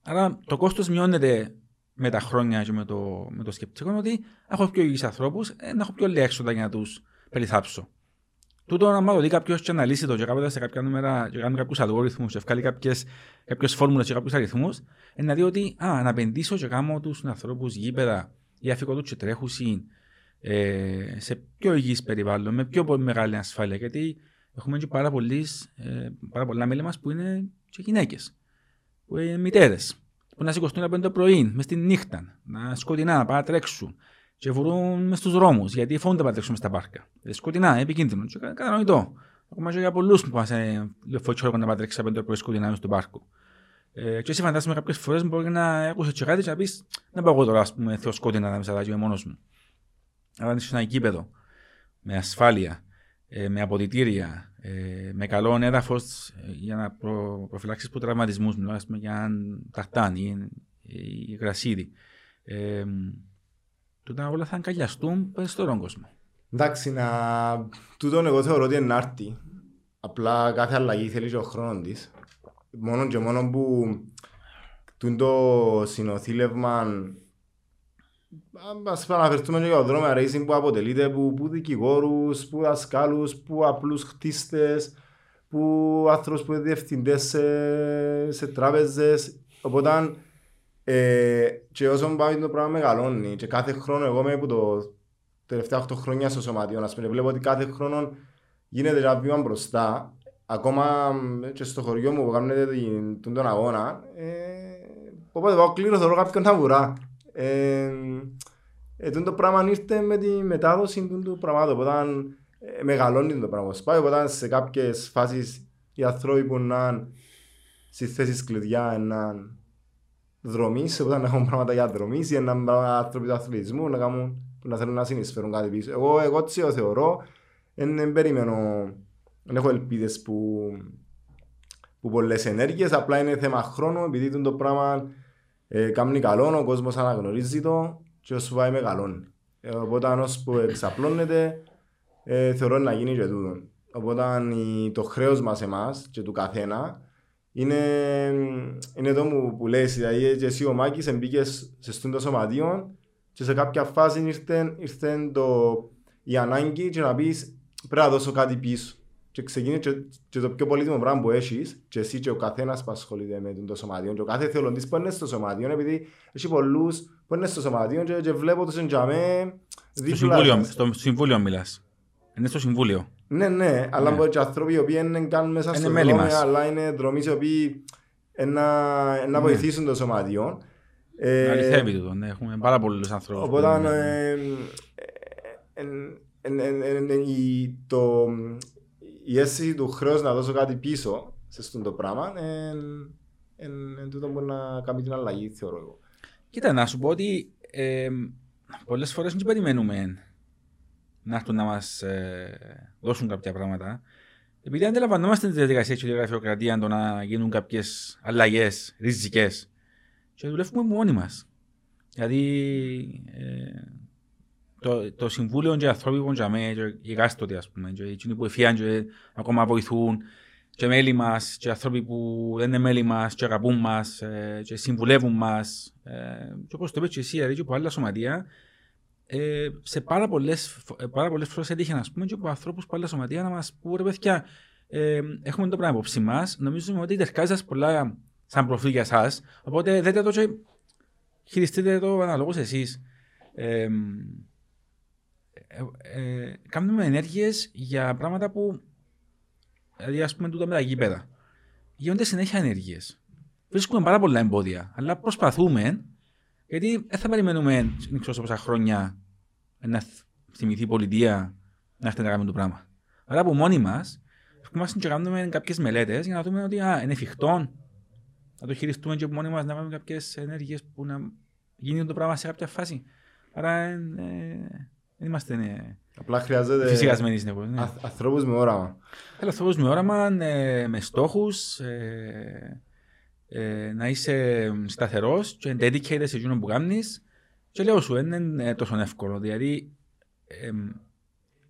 Άρα το κόστος μειώνεται με τα χρόνια και με το, με το σκεπτικό ότι έχω πιο υγιείς ανθρώπους, ε, να έχω πιο λίγα έξοδα για να τους περιθάψω. Τούτο να μάθω ότι κάποιος και αναλύσει το και κάποτε σε κάποια νούμερα και κάνει κάποιους αλγόριθμους και βγάλει κάποιε φόρμουλες και κάποιους αριθμούς, να δει ότι α, να επενδύσω και κάνω τους ανθρώπους γήπεδα ή αφικό του και τρέχουν ε, σε πιο υγιής περιβάλλον, με πιο μεγάλη ασφάλεια. Γιατί έχουμε και πάρα, πολλές, ε, πάρα πολλά μέλη μας που είναι και γυναίκες που είναι μητέρες, που να σηκωστούν από το πρωί, μες στη νύχτα, να σκοτεινά, να πάνε να τρέξουν και βρουν μες στους δρόμους, γιατί φοβούνται να τρέξουν στα πάρκα. Ε, σκοτεινά, επικίνδυνο. Και κατανοητό. Ακόμα και για πολλούς που πάνε λεωφορείο να τρέξει από το πρωί σκοτεινά στο πάρκο. Ε, και εσύ φαντάζομαι κάποιες φορές μπορεί να ακούσει και κάτι και να πεις να πάω εγώ τώρα, ας πούμε, θεός σκότεινα να με είμαι μόνος μου. Αλλά αν είσαι ένα γήπεδο με ασφάλεια, ε, με αποδητήρια, ε, με καλό έδαφος ε, για να προ, προφυλάξεις από τραυματισμούς, μιλάμε για ταχτάν ή, ή γρασίδι. Ε, τούτα όλα θα αγκαλιαστούν στον κόσμο. Εντάξει, να... τούτον εγώ θεωρώ ότι είναι άρτη. Απλά κάθε αλλαγή θέλεις και ο χρόνος της. Μόνο και μόνο που το συνοθήλευμα Ας αναφερθούμε για το δρόμο racing που αποτελείται από, από δικηγόρους, που δασκάλους, που απλούς χτίστες, που άνθρωπους που είναι διευθυντές σε, σε τράπεζες. Οπότε ε, και όσο πάμε το πράγμα μεγαλώνει και κάθε χρόνο εγώ είμαι από το τελευταία 8 χρόνια στο σωματείο να πούμε, βλέπω ότι κάθε χρόνο γίνεται ένα βήμα μπροστά ακόμα και στο χωριό μου που κάνετε τον αγώνα ε, Οπότε πάω κλείνω, θεωρώ κάποιον να βουρά. Ε, ε, το πράγμα ήρθε με τη μετάδοση του πραγμάτων. Οπότε ε, μεγαλώνει το πράγμα. Σπάει, οπότε σε κάποιες φάσεις οι άνθρωποι που να στις θέσεις κλειδιά να δρομείς, οπότε να έχουν πράγματα για δρομείς ή να άνθρωποι του αθλητισμού να, κάνουν, να θέλουν να συνεισφέρουν κάτι πίσω. Εγώ, εγώ έτσι το θεωρώ, δεν περιμένω, δεν έχω ελπίδες που, που πολλές ενέργειες, απλά είναι θέμα χρόνου, επειδή το πράγμα ε, κάνει καλό, ο κόσμος αναγνωρίζει το και όσο πάει μεγαλώνει. Ε, οπότε όσο που εξαπλώνεται, ε, θεωρώ να γίνει και τούτο. Οπότε το χρέος μας εμάς και του καθένα είναι, είναι το που, που λες, δηλαδή και εσύ ο Μάκης εμπήκες σε στούντο σωματείο και σε κάποια φάση ήρθε, ήρθε το, η ανάγκη και να πεις πρέπει να δώσω κάτι πίσω. Και ξεκινεί και, και το πιο πολύτιμο πράγμα που έχεις και εσύ και ο καθένας που ασχολείται με το σωματείο και ο κάθε θελοντής που είναι στο σωματείο επειδή έχει πολλούς που είναι στο σωματείο και, και βλέπω τους εντιαμέ στο συμβούλιο, στο συμβούλιο μιλάς. Είναι στο συμβούλιο. Ναι, ναι, αλλά ναι. μπορεί και άνθρωποι οι οποίοι είναι καν μέσα στο δρόμο, αλλά είναι δρομείς οι οποίοι να, να βοηθήσουν το σωματείο. Ε, Αληθεύει τούτο, ναι, έχουμε πάρα πολλούς ανθρώπους. Οπότε, ε, ε, η αίσθηση του χρέους να δώσω κάτι πίσω σε αυτό το πράγμα είναι τούτο που να κάνει την αλλαγή, θεωρώ εγώ. Κοίτα, να σου πω ότι πολλές φορές δεν περιμένουμε να έρθουν να μας ε, δώσουν κάποια πράγματα. Επειδή αντιλαμβανόμαστε τη διαδικασία και τη γραφειοκρατία το να γίνουν κάποιες αλλαγές ριζικές. Και δουλεύουμε μόνοι μας. Δηλαδή, ε, το, το Συμβούλιο και ανθρώποι που είναι και οι γάστοτοι, ας πούμε, και εκείνοι που εφιάν και ακόμα βοηθούν, και μέλη μας, και άνθρωποι που δεν είναι μέλη μας, και αγαπούν μας, ε, και συμβουλεύουν μας. Ε, και όπως το είπες και εσύ, δηλαδή, από άλλα σωματεία, ε, σε πάρα πολλές ε, πάρα πολλές φορές έτυχε να πούμε και από ανθρώπους που άλλα σωματεία να μας πούν ρε παιδιά, ε, έχουμε το πράγμα υπόψη μας. Νομίζουμε ότι τερκάζει πολλά σαν προφίλ για εσά. Οπότε δείτε το και χειριστείτε το αναλόγως εσείς. Ε, ε, ε, κάνουμε ενέργειες για πράγματα που. Δηλαδή, ας πούμε, τούτα με τα γήπεδα. Γίνονται συνέχεια ενέργειες. Βρίσκουμε πάρα πολλά εμπόδια, αλλά προσπαθούμε γιατί δεν θα περιμένουμε δεν ξέρω πόσα χρόνια να θυμηθεί η πολιτεία να έρθει να κάνουμε το πράγμα. Άρα από μόνοι μας, είμαστε και κάνουμε κάποιες μελέτες για να δούμε ότι α, είναι εφικτό να το χειριστούμε και από μόνοι μας να κάνουμε κάποιες ενέργειες που να γίνει το πράγμα σε κάποια φάση. Άρα ε, δεν είμαστε ε, Απλά χρειάζεται φυσικασμένοι στην εποχή. Ναι. Ανθρώπους με όραμα. Ανθρώπους με όραμα, ε, με στόχους, ε, ε, να είσαι σταθερός και dedicated σε εκείνο που κάνεις. Και λέω σου, δεν είναι τόσο εύκολο. Δηλαδή, ε,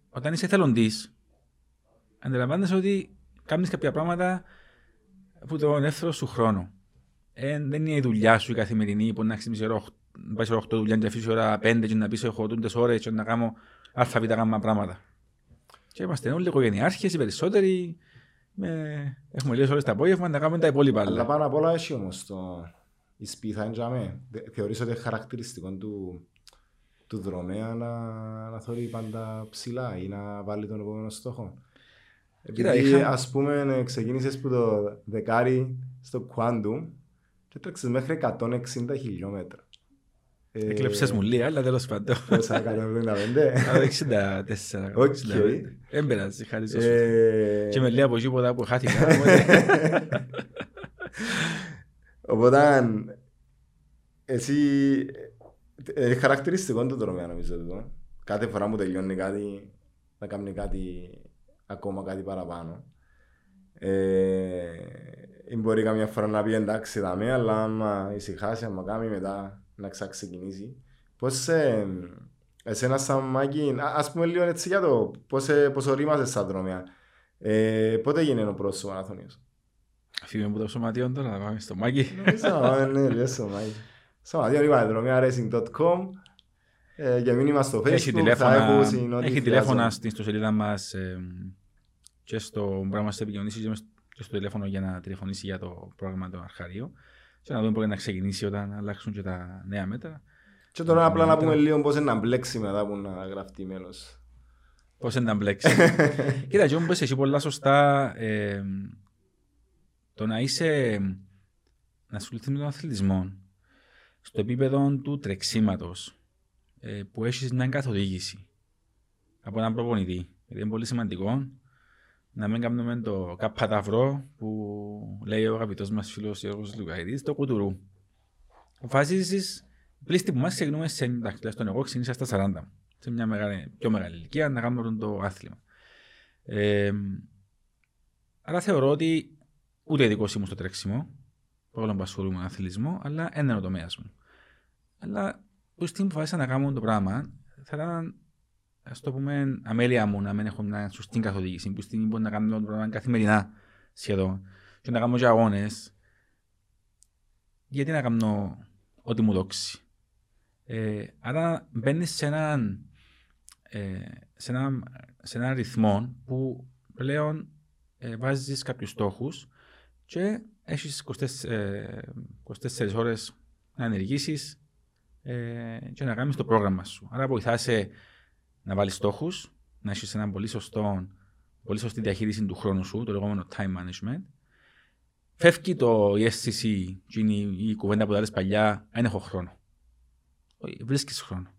όταν είσαι θελοντή, αντιλαμβάνεσαι ότι κάνεις κάποια πράγματα που τον εύθρο σου χρόνο. Ε, δεν είναι η δουλειά σου η καθημερινή που να ξυπνήσει ώρα 8 δουλειά και αφήσει ώρα 5 και να πει έχω τούντες ώρες και να κάνω αλφα β' πράγματα. Και είμαστε όλοι οικογενειάρχες, οι περισσότεροι με... Έχουμε λίγες ώρες το απόγευμα να κάνουμε τα υπόλοιπα. Αλλά πάνω απ' όλα έχει όμως το... η σπίθα εντιαμε. Θεωρείς ότι είναι χαρακτηριστικό του, του δρομέα να, να θεωρεί πάντα ψηλά ή να βάλει τον επόμενο στόχο; Επειδή είχα... ας πούμε ξεκίνησες που το δεκάρι στο Quantum και τρέξες μέχρι 160 χιλιόμετρα. Εκλέψες μου λίγα, αλλά τέλος πάντων. Πόσα, 164. 64. Οκ. Δεν πέρασε, χάρη σου. Και με λίγα από εκεί που χάθηκα. Οπότε, εσύ, ε, χαρακτηριστικό το δρόμο, νομίζω εδώ. Κάθε φορά που τελειώνει κάτι, να κάνει κάτι, ακόμα κάτι παραπάνω. Ε, μπορεί καμιά φορά να πει εντάξει δαμέ, αλλά άμα ησυχάσει, άμα κάνει μετά να ξεκινήσει. Πώς ε, εσένα σαν Μάκη, ας πούμε λίγο έτσι για το πώς, ε, πώς ορίμασες σαν δρόμια. Ε, πότε έγινε ο πρώτος σου μαραθώνιος. Φύγουμε από το σωματείο τώρα, να πάμε στο Μάκη. Νομίζω, ναι, λέω στο Μάκη. Σωματείο είπαμε δρομιαρacing.com ε, και μήνυμα στο facebook. Έχει τηλέφωνα, έχει τηλέφωνα στην ιστοσελίδα μας ε, και στο πράγμα της επικοινωνίας και στο τηλέφωνο για να τηλεφωνήσει για το πρόγραμμα του αρχαρίου και να δούμε μπορεί να ξεκινήσει όταν αλλάξουν και τα νέα μέτρα. Και τώρα απλά να πούμε λίγο πώς είναι να μπλέξει μετά που να γραφτεί μέλος. Πώς είναι να μπλέξει. Κοίτα, και όμως εσύ πολλά σωστά ε, το να είσαι να ασχοληθεί με τον αθλητισμό στο επίπεδο του τρεξίματος ε, που έχεις μια καθοδήγηση από έναν προπονητή. Γιατί είναι πολύ σημαντικό να μην κάνουμε το καπαταυρό που λέει ο αγαπητός μας φίλος Γιώργος Λουκαϊδη, το κουτουρού. Αποφασίζει, πλήστη που μας ξεκινούμε σε εντάξει, τουλάχιστον εγώ ξεκίνησα στα 40, σε μια μεγάλη, πιο μεγάλη ηλικία, να κάνουμε το άθλημα. Ε, άρα θεωρώ ότι ούτε ειδικό ήμουν στο τρέξιμο, παρόλο που ασχολούμαι με αθλητισμό, αλλά ένα είναι ο τομέα μου. Αλλά που στιγμή που να κάνω το πράγμα, θα ήταν ας το πούμε, αμέλεια μου να μην έχω μια σωστή καθοδήγηση. Που στιγμή μπορεί να κάνω το πράγμα καθημερινά σχεδόν. Και να κάνω και αγώνες. Γιατί να κάνω ό,τι μου δόξει. Ε, άρα μπαίνεις σε έναν ε, σε, ένα, σε έναν ρυθμό που πλέον ε, βάζεις κάποιους στόχους και έχεις 24, ε, 24 ώρες να ενεργήσεις ε, και να κάνεις το πρόγραμμα σου. Άρα βοηθάσαι να βάλεις στόχους, να έχεις έναν πολύ σωστό, πολύ σωστή διαχείριση του χρόνου σου, το λεγόμενο time management. Φεύγει το η SCC, η, η κουβέντα που τα παλιά, δεν έχω χρόνο. Βρίσκεις χρόνο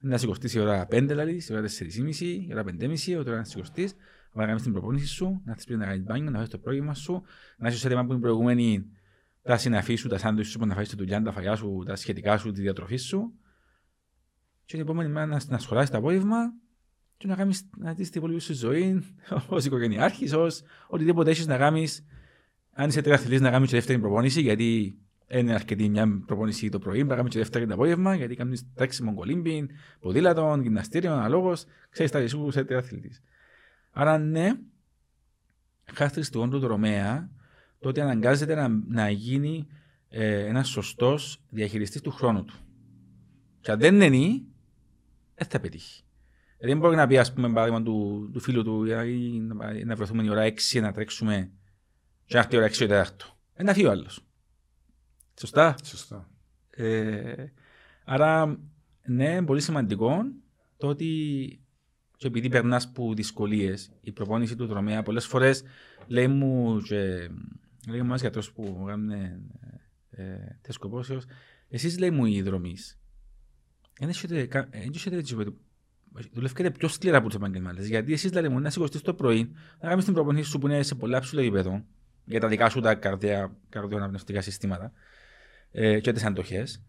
να σηκωστείς η ώρα 5 δηλαδή, η ώρα 4.30, η ώρα 5.30, η ώρα να σηκωστείς, να κάνεις την προπόνηση σου, να θες να κάνεις μπάνιο, να φέρεις το πρόγραμμα σου, να είσαι έτοιμα που είναι προηγούμενη τα συναφή σου, τα σάντουις σου, να φάεις τη δουλειά, τα φαγιά σου, τα σχετικά σου, τη διατροφή σου. Και την επόμενη μέρα να, να σχολάσεις το απόγευμα και να κάνεις να δεις την υπόλοιπη σου ζωή ως οικογενειάρχης, ως οτιδήποτε έχεις να κάνεις αν είσαι τρία να κάνεις τη δεύτερη προπόνηση, γιατί είναι αρκετή μια προπόνηση το πρωί, πρέπει να κάνουμε και δεύτερη το απόγευμα, γιατί κάνουμε τρέξιμο κολύμπιν, ποδήλατο, γυμναστήριο, αναλόγως, ξέρεις τα ρησού σε αθλητή. Άρα ναι, χαρακτηριστικό του δρομέα, το ότι αναγκάζεται να, να γίνει ε, ένας σωστός διαχειριστής του χρόνου του. Και αν δεν είναι, δεν θα πετύχει. Δηλαδή, δεν μπορεί να πει, ας πούμε, παράδειγμα του, του φίλου του, ή να, να βρεθούμε η ώρα 6 να τρέξουμε, και να έρθει η ώρα 6 ο τέταρτο. Ένα φύγει ο άλλος. Σωστά; Σωστά. Ε, άρα, ναι, πολύ σημαντικό το ότι και επειδή περνάς από δυσκολίες, η προπόνηση του δρομέα πολλές φορές λέει μου και λέει μου γιατρός που κάνουν ε, ε, εσείς λέει μου οι δρομή. Δεν έχετε δουλεύετε πιο σκληρά από τους επαγγελματίες. Γιατί εσείς λέτε μου να σηκωστεί το πρωί, να κάνεις την προπονήση σου που είναι σε πολλά ψηλό επίπεδο για τα δικά σου τα καρδιοαναπνευστικά συστήματα ε, και τις αντοχές,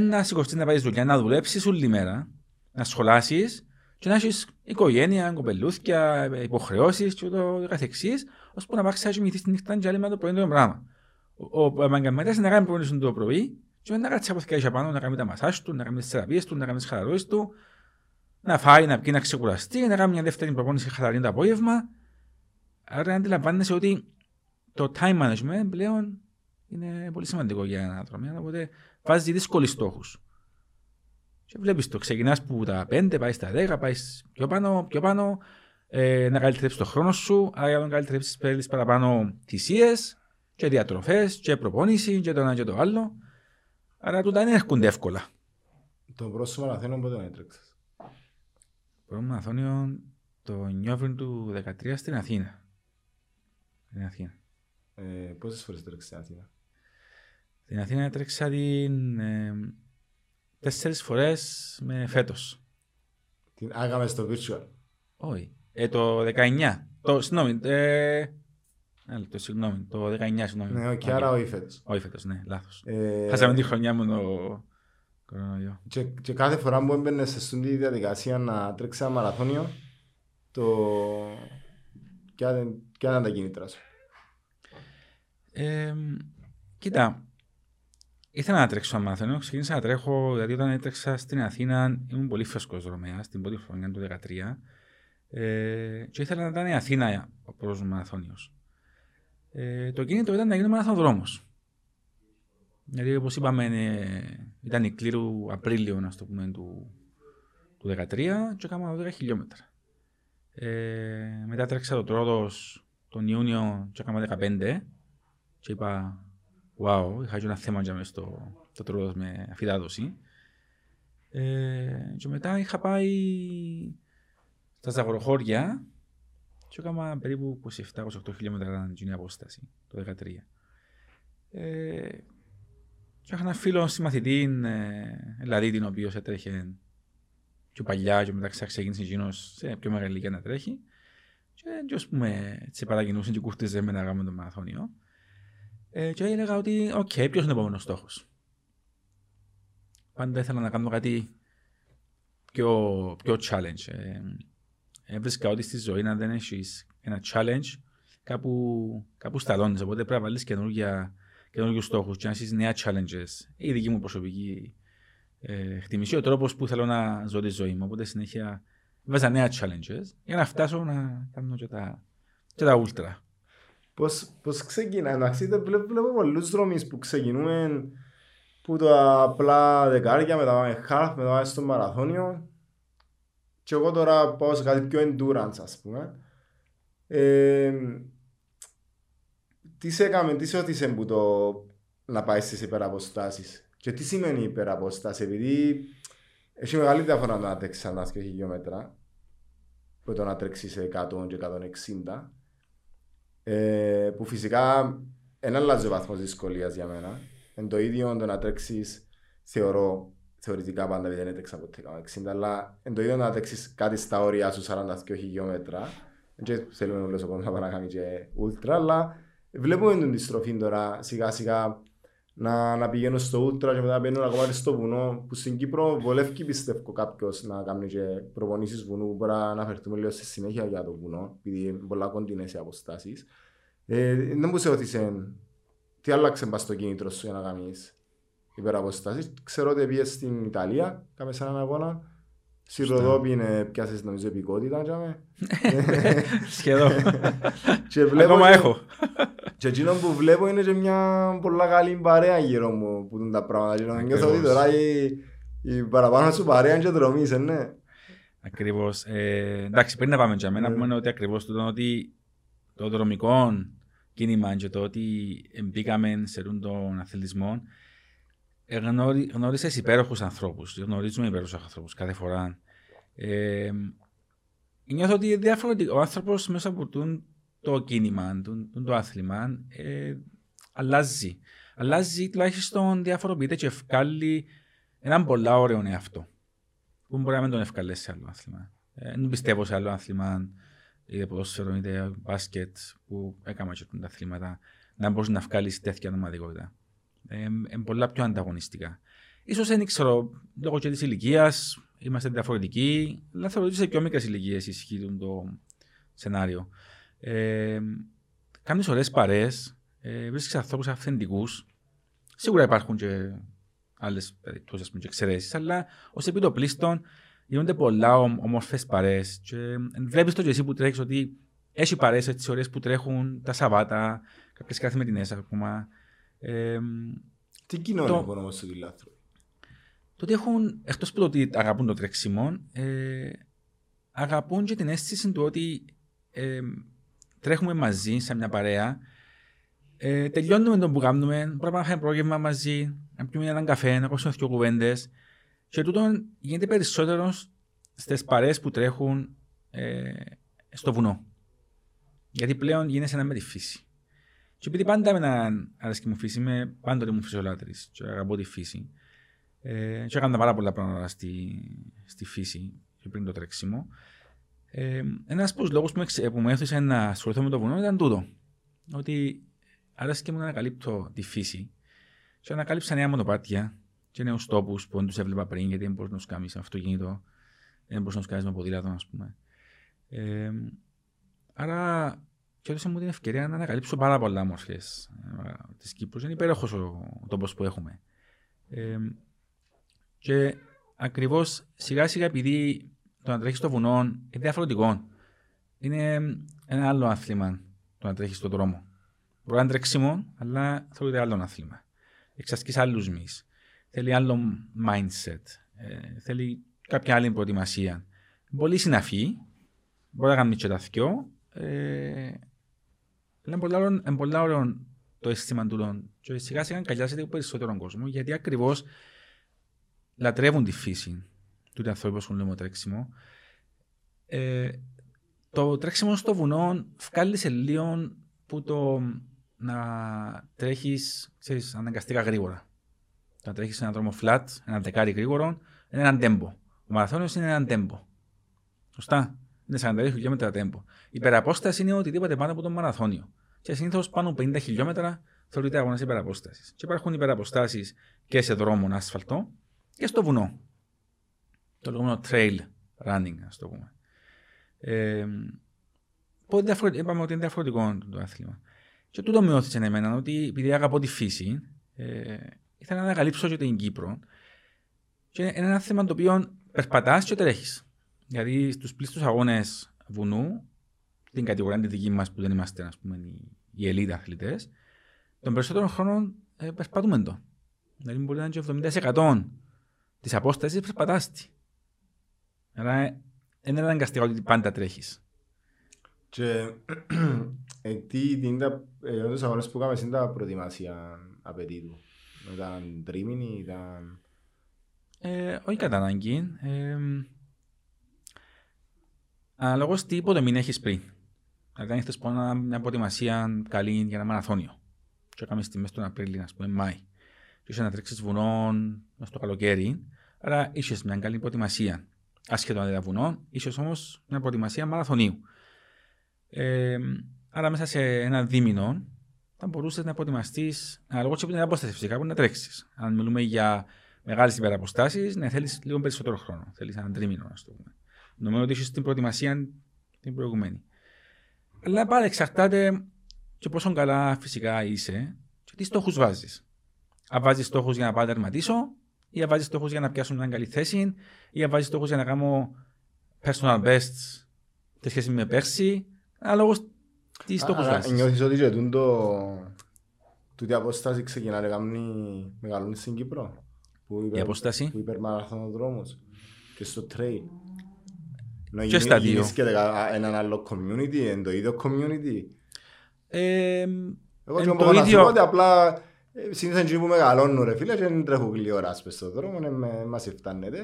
να σηκωστεί να πάει δουλειά, να δουλέψεις όλη μέρα, να σχολάσεις και να έχεις οικογένεια, κοπελούθια, υποχρεώσεις και ούτω καθεξής, ώσπου να πάει να κοιμηθείς τη νύχτα και άλλη με το πρωί το πράγμα. Ο επαγγελματίας να κάνει προπονήσεις το πρωί, και να κάτσει από θεκαίσια πάνω, να κάνει τα μασάζ του, να κάνει τις θεραπείες του, να κάνει τις χαλαρώσει του, να φάει, να πει, να ξεκουραστεί, να κάνει μια δεύτερη προπόνηση χαλαρή το απόγευμα. Άρα αντιλαμβάνεσαι ότι το time management πλέον είναι πολύ σημαντικό για ένα άτομο. Οπότε βάζει δύσκολους στόχους. Και βλέπεις το, ξεκινάς που τα 5, πάει στα 10, πάει πιο πάνω, πιο πάνω, ε, να καλυτρέψει το χρόνο σου, άρα να καλυτρέψει παίρνεις παραπάνω θυσίες και διατροφές και προπόνηση και το ένα και το άλλο. Άρα τούτα δεν έρχονται εύκολα. Το πρόσωπο μαραθώνιο πότε έτρεξες; Το πρώτο μαραθώνιο το Νιόβριν του 2013 στην Αθήνα. Στην Αθήνα. Ε, Πόσες φορές έτρεξε στην Αθήνα; Στην Αθήνα έτρεξα την ε, τέσσερις φορές με φέτος. Την άγαμες στο virtual. Όχι. Ε, το 19. Το, συγγνώμη, ε, το συγγνώμη, το 19, συγγνώμη. Ναι, και άρα όχι φέτος. Όχι φέτος, ναι, λάθος. Ε, Χάσαμε τη χρονιά μου το κορονοϊό. Και, και κάθε φορά που έμπαινε σε αυτή τη διαδικασία να τρέξει ένα μαραθώνιο, το... Ποια ήταν τα κίνητρα σου. Ε, κοίτα, Ήθελα να τρέξω ένα μάθημα. Ξεκίνησα να τρέχω, γιατί όταν έτρεξα στην Αθήνα ήμουν πολύ φρέσκο δρομέας, την πρώτη χρονιά του 2013. Ε, και ήθελα να ήταν η Αθήνα ο πρώτος μαραθώνιος. Ε, το κίνητο ήταν να γίνει μαραθοδρόμο. Γιατί όπως είπαμε, ε, ήταν η κλήρου Απρίλιο να το πούμε, του, του 2013 και έκανα 10 χιλιόμετρα. Ε, μετά τρέξα το τρόδο τον Ιούνιο και έκανα 15 και είπα wow, είχα και ένα θέμα για μες στο, το τρόπο με αφιδάτωση. Ε, και μετά είχα πάει στα Ζαγοροχώρια και έκανα περίπου 27-28 χιλιόμετρα την απόσταση το 2013. Ε, Και είχα ένα φίλο συμμαθητή, ε, δηλαδή την οποία έτρεχε πιο παλιά και μετά ξεκίνησε εκείνος σε πιο μεγάλη ηλικία να τρέχει. Και, και ας πούμε, έτσι παρακινούσε και κουρτίζε με να κάνουμε το μαραθώνιο. Ε, και έλεγα ότι, OK, okay, ποιος είναι ο επόμενος στόχος; Πάντα ήθελα να κάνω κάτι πιο, πιο challenge. Ε, έβρισκα ότι στη ζωή να δεν έχεις ένα challenge, κάπου, κάπου σταλώνεις. Οπότε πρέπει να βάλεις καινούργιους στόχους και να έχεις νέα challenges. Η δική μου προσωπική ε, εκτιμήσει, ο τρόπος που θέλω να ζω τη ζωή μου. Οπότε συνέχεια βάζα νέα challenges για να φτάσω να κάνω και τα, και τα ultra. Πώς, πώς ξεκινάει, εντάξει, βλέπω, βλέπω πολλούς δρόμους που ξεκινούμε που το απλά δεκάρια, μετά πάμε half, μετά πάμε στο μαραθώνιο και εγώ τώρα πάω σε κάτι πιο endurance ας πούμε. Ε, τι σε έκαμε, τι σε ότισε που το να πάεις στις υπεραποστάσεις και τι σημαίνει υπεραπόσταση, επειδή έχει μεγάλη διαφορά να τρέξεις ανά και χιλιόμετρα που το να τρέξεις σε 100 και 160 ε, που φυσικά ένα αλλάζει ο βαθμός δυσκολίας για μένα. Εν το ίδιο το να τρέξεις, θεωρώ, θεωρητικά πάντα δεν έτρεξα ποτέ 60, αλλά εν το ίδιο να τρέξει κάτι στα όρια σου 42 χιλιόμετρα. Δεν θέλουμε να λέω να πάμε να κάνει και ούλτρα, αλλά βλέπουμε την στροφή τώρα σιγά σιγά να, να πηγαίνω στο ούλτρα και μετά μπαίνω ακόμα στο βουνό που στην Κύπρο βολεύει πιστεύω κάποιος να κάνει και προπονήσεις βουνού που μπορεί να αναφερθούμε λίγο στη συνέχεια για το βουνό επειδή είναι πολλά κοντινές οι αποστάσεις. Ε, δεν μου σε ρωτήσε τι άλλαξε πας στο κίνητρο σου για να κάνεις υπεραποστάσεις. Ξέρω ότι πήγες στην Ιταλία, κάμε σε έναν αγώνα. Στη Ροδόπη είναι πιάσες νομίζω επικότητα. Σχεδόν. Ακόμα έχω. Και εκείνο που βλέπω είναι και μια πολλά καλή παρέα γύρω μου που είναι τα πράγματα. Και νιώθω ότι τώρα η, η παραπάνω σου παρέα είναι και δρομής, ναι. Ακριβώς. Ε, εντάξει, πριν να πάμε για μένα, ναι. πούμε ότι ακριβώς το ότι το δρομικό κίνημα και το ότι μπήκαμε σε τον αθλητισμό ε, γνώρισες υπέροχους ανθρώπους. Γνωρίζουμε υπέροχους ανθρώπους κάθε φορά. Ε, νιώθω ότι διαφορετικό. Ο άνθρωπος μέσα από τον το κίνημα, το, το άθλημα, ε, αλλάζει. Αλλάζει τουλάχιστον διαφοροποιείται και ευκάλλει έναν πολλά ωραίο εαυτό. Που μπορεί να μην τον ευκαλέσει σε άλλο άθλημα. Ε, δεν πιστεύω σε άλλο άθλημα, είτε ποδόσφαιρο είτε μπάσκετ, που έκανα και τα αθλήματα, να μπορείς να βγάλει τέτοια νομαδικότητα. Ε, είναι πολλά πιο ανταγωνιστικά. Ίσως δεν ξέρω, λόγω και της ηλικίας, είμαστε διαφορετικοί, αλλά θεωρώ ότι σε πιο μικρές ηλικίες ισχύει το σενάριο. Ε, Κάνει ωραίες παρέ, ε, βρίσκεις ανθρώπους αυθεντικούς. Σίγουρα υπάρχουν και άλλες περιπτώσεις και εξαιρέσεις, αλλά ως επιτοπλίστων γίνονται πολλά όμορφε παρέ. Βλέπεις το και εσύ που τρέχεις ότι έχει παρέ έτσι ωραίες που τρέχουν τα Σαββάτα, κάποιες καθημερινέ ακόμα. Ε, Τι κοινό το... είναι όμω στο δηλάθρο. Το ότι έχουν, εκτός από το ότι αγαπούν το τρέξιμο, ε, αγαπούν και την αίσθηση του ότι ε, τρέχουμε μαζί σε μια παρέα, ε, τελειώνουμε τον που κάνουμε, πρέπει να έχουμε πρόγευμα μαζί, να πιούμε έναν καφέ, να ακούσουμε δύο κουβέντες. Και τούτο γίνεται περισσότερος στις παρέες που τρέχουν ε, στο βουνό. Γιατί πλέον γίνεσαι ένα με τη φύση. Και επειδή πάντα με έναν αρέσκει μου φύση, είμαι πάντοτε μου φυσιολάτρης και αγαπώ τη φύση. Ε, και έκανα πάρα πολλά πράγματα στη, στη φύση και πριν το τρέξιμο. Ε, Ένας από τους λόγους που, που με έθεσε να ασχοληθώ με το βουνό ήταν τούτο. Ότι άρεσε μου να ανακαλύπτω τη φύση. Και ανακάλυψα νέα μονοπάτια και νέους τόπους που δεν τους έβλεπα πριν, γιατί δεν μπορείς να τους κάνεις με αυτοκίνητο, δεν μπορείς να τους κάνεις με ποδήλατο, ας πούμε. Ε, άρα, και έδωσε μου την ευκαιρία να ανακαλύψω πάρα πολλά μορφές ε, της Κύπρου. Είναι υπέροχος ο τόπος που έχουμε. Ε, και ακριβώς σιγά σιγά επειδή το να τρέχεις στο βουνό είναι διαφορετικό. Είναι ένα άλλο άθλημα το να τρέχεις στον δρόμο. Μπορεί να είναι τρέξιμο, αλλά θεωρείται άλλο άθλημα. Εξασκείς άλλους μυς. Θέλει άλλο mindset. Ε, θέλει κάποια άλλη προετοιμασία. Πολύ συναφή. Μπορεί να κάνει και τα δυο. Ε, είναι πολύ ωραίο το αίσθημα του Και σιγά σιγά αγκαλιάζεται περισσότερο κόσμο γιατί ακριβώς λατρεύουν τη φύση του ανθρώπου που ασχολούνται με τρέξιμο. Ε, το τρέξιμο στο βουνό βγάλεις σε λίγο που το να τρέχεις αναγκαστικά γρήγορα. Το να τρέχεις σε έναν δρόμο flat, ένα δεκάρι γρήγορο, είναι έναν τέμπο. Ο μαραθώνιος είναι έναν τέμπο. Σωστά; Είναι 42 χιλιόμετρα τέμπο. Η υπεραπόσταση είναι οτιδήποτε πάνω από τον μαραθώνιο. Και συνήθως πάνω από 50 χιλιόμετρα θεωρείται αγώνας υπεραπόστασης. Και υπάρχουν υπεραποστάσεις και σε δρόμο ασφαλτό και στο βουνό. Το λεγόμενο trail running, ας το πούμε. Ε, είπαμε ότι είναι διαφορετικό το άθλημα. Και τούτο με όθησε εμένα ότι επειδή αγαπώ τη φύση, ε, ήθελα να ανακαλύψω και την Κύπρο. Και είναι ένα θέμα το οποίο περπατάς και τρέχεις. Δηλαδή στους πλήστους αγώνες βουνού, την κατηγορία τη δική μας που δεν είμαστε ας πούμε, οι ελίτ αθλητές, των περισσότερων χρόνων ε, περπατούμε το. Δηλαδή μπορεί να είναι και 70% τη απόσταση περπατάς τη. Άρα ε, δεν είναι αναγκαστικά ότι πάντα τρέχεις. Και ε, τι είναι τα αγώνες που κάνουμε, είναι τα προετοιμασία απαιτήτου. Ήταν τρίμηνοι, ήταν... Ε, όχι κατά ανάγκη. Ε, Αναλόγως τι υποδομή έχεις πριν. Δηλαδή αν έχεις πάνω μια προετοιμασία καλή για ένα μαραθώνιο. Και έκαμες στη μέση του Απρίλη, ας πούμε, Μάη. Και είσαι να τρέξεις βουνό στο καλοκαίρι. Άρα είσαι μια καλή προετοιμασία. Ασχετό αν ήταν βουνό, είσαι όμως μια προετοιμασία μαραθωνίου. Ε, άρα μέσα σε ένα δίμηνο θα μπορούσες να προετοιμαστείς αναλόγω από την απόσταση φυσικά που να τρέξεις. Αν μιλούμε για μεγάλες υπεραποστάσει, να θέλεις λίγο περισσότερο χρόνο. Θέλεις έναν τρίμηνο, ας το πούμε. Νομίζω ότι έχει την προετοιμασία την προηγουμένη. Αλλά πάλι εξαρτάται και πόσο καλά φυσικά είσαι και τι στόχους βάζεις. Αν βάζεις στόχους για να πάω να τερματίσω, ή αν βάζεις στόχους για να πιάσω μια καλή θέση, ή αν βάζεις στόχους για να κάνω personal best σε σχέση με πέρσι, ανάλογο τι στόχους βάζεις. Νιώθεις ότι και το. Τούτη αποστάση ξεκινά να κάνει μεγαλώνεις στην Κύπρο. Που υπερ, η αποστάση. Που υπερμαραθωνοδρόμος και στο trail. Να και στα δύο. και έναν άλλο community, εν το ίδιο community; Ε, Εγώ και μπορώ να σου πω ότι απλά ε, συνήθως είναι που μεγαλώνουν ρε φίλε και δεν τρέχουν γλυόρας πες στον δρόμο, μας φτάνετε.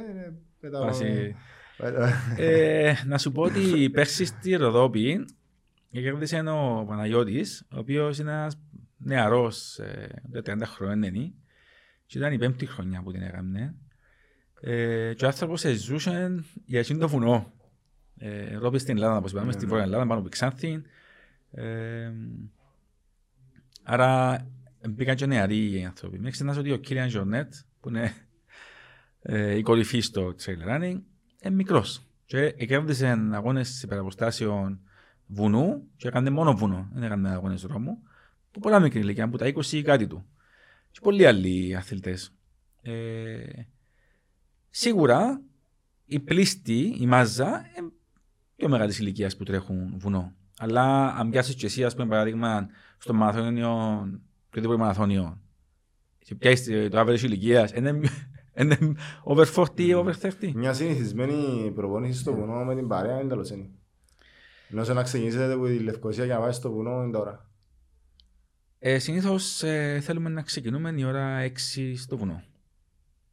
Ε, να σου πω ότι πέρσι στη Ροδόπη κέρδισε ο Παναγιώτης, ο οποίος είναι ένας νεαρός, 30 χρόνια είναι, και ήταν η πέμπτη χρονιά που την έκαμε. και ο άνθρωπος ζούσε για εκείνο το βουνό. Ε, Ρόπη στην Ελλάδα, όπως είπαμε, στην Βόρεια Ελλάδα, πάνω από Ξάνθη. Ε, άρα μπήκαν και νεαροί οι άνθρωποι. Μην ξεχνάς ότι ο Κύριαν Ζωνέτ, που είναι ε, η κορυφή στο trail running, είναι μικρός. Και εκέρδισε αγώνες υπεραποστάσεων βουνού και έκανε μόνο βουνό, δεν έκανε αγώνες δρόμου, που πολλά μικρή ηλικία, από τα 20 ή κάτι του. Και πολλοί άλλοι αθλητές. Ε, σίγουρα η πλήστη, η μάζα, είναι πιο μεγάλη ηλικία που τρέχουν βουνό. Αλλά αν πιάσεις και εσύ, ας πούμε, παράδειγμα, στο μαραθώνιο, οποιοδήποτε μαραθώνιο, και πιάσεις το average ηλικίας, είναι, είναι over 40, over 30. Μια συνηθισμένη προπόνηση στο βουνό με την παρέα είναι τέλο. Ενώ να ξεκινήσετε από τη Λευκοσία για να πάει στο βουνό είναι τώρα. Ε, Συνήθως ε, θέλουμε να ξεκινούμε η ώρα 6 στο βουνό.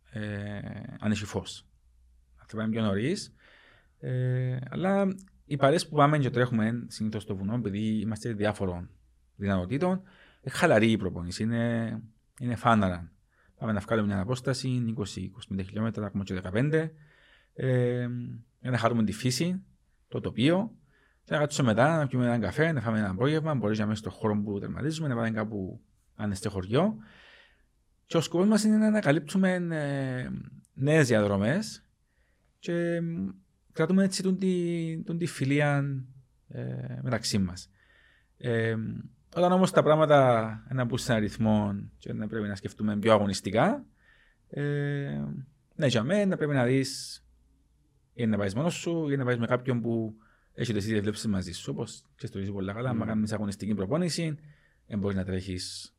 Ε, αν έχει φως. Θα πάμε πιο νωρίς. Ε, αλλά οι παρέ που πάμε και τρέχουμε συνήθως στο βουνό, επειδή είμαστε διάφορων δυνατοτήτων, είναι χαλαρή η προπόνηση. Είναι, είναι φάναρα. Πάμε να βγάλουμε μια απόσταση 20-25 χιλιόμετρα, ακόμα και 15. Ε, για να χαρούμε τη φύση, το τοπίο. Και να κάτσουμε μετά, να πιούμε έναν καφέ, να φάμε ένα απόγευμα. Μπορείς να μέσα στον χώρο που τερματίζουμε, να πάμε κάπου αν είναι στο χωριό. Και ο σκοπός μας είναι να ανακαλύψουμε ε, νέες διαδρομές και κρατούμε έτσι τον τη, τον τη φιλία ε, μεταξύ μας. Ε, όταν όμως τα πράγματα να μπουν σε αριθμό και να πρέπει να σκεφτούμε πιο αγωνιστικά, ε, ναι, για μένα πρέπει να δεις ή να πάεις μόνος σου ή να πάεις με κάποιον που έχει τις ίδιες βλέψεις μαζί σου. Όπως ξέρει το πολύ καλά, mm. αν κάνεις αγωνιστική προπόνηση, δεν μπορείς να τρέχεις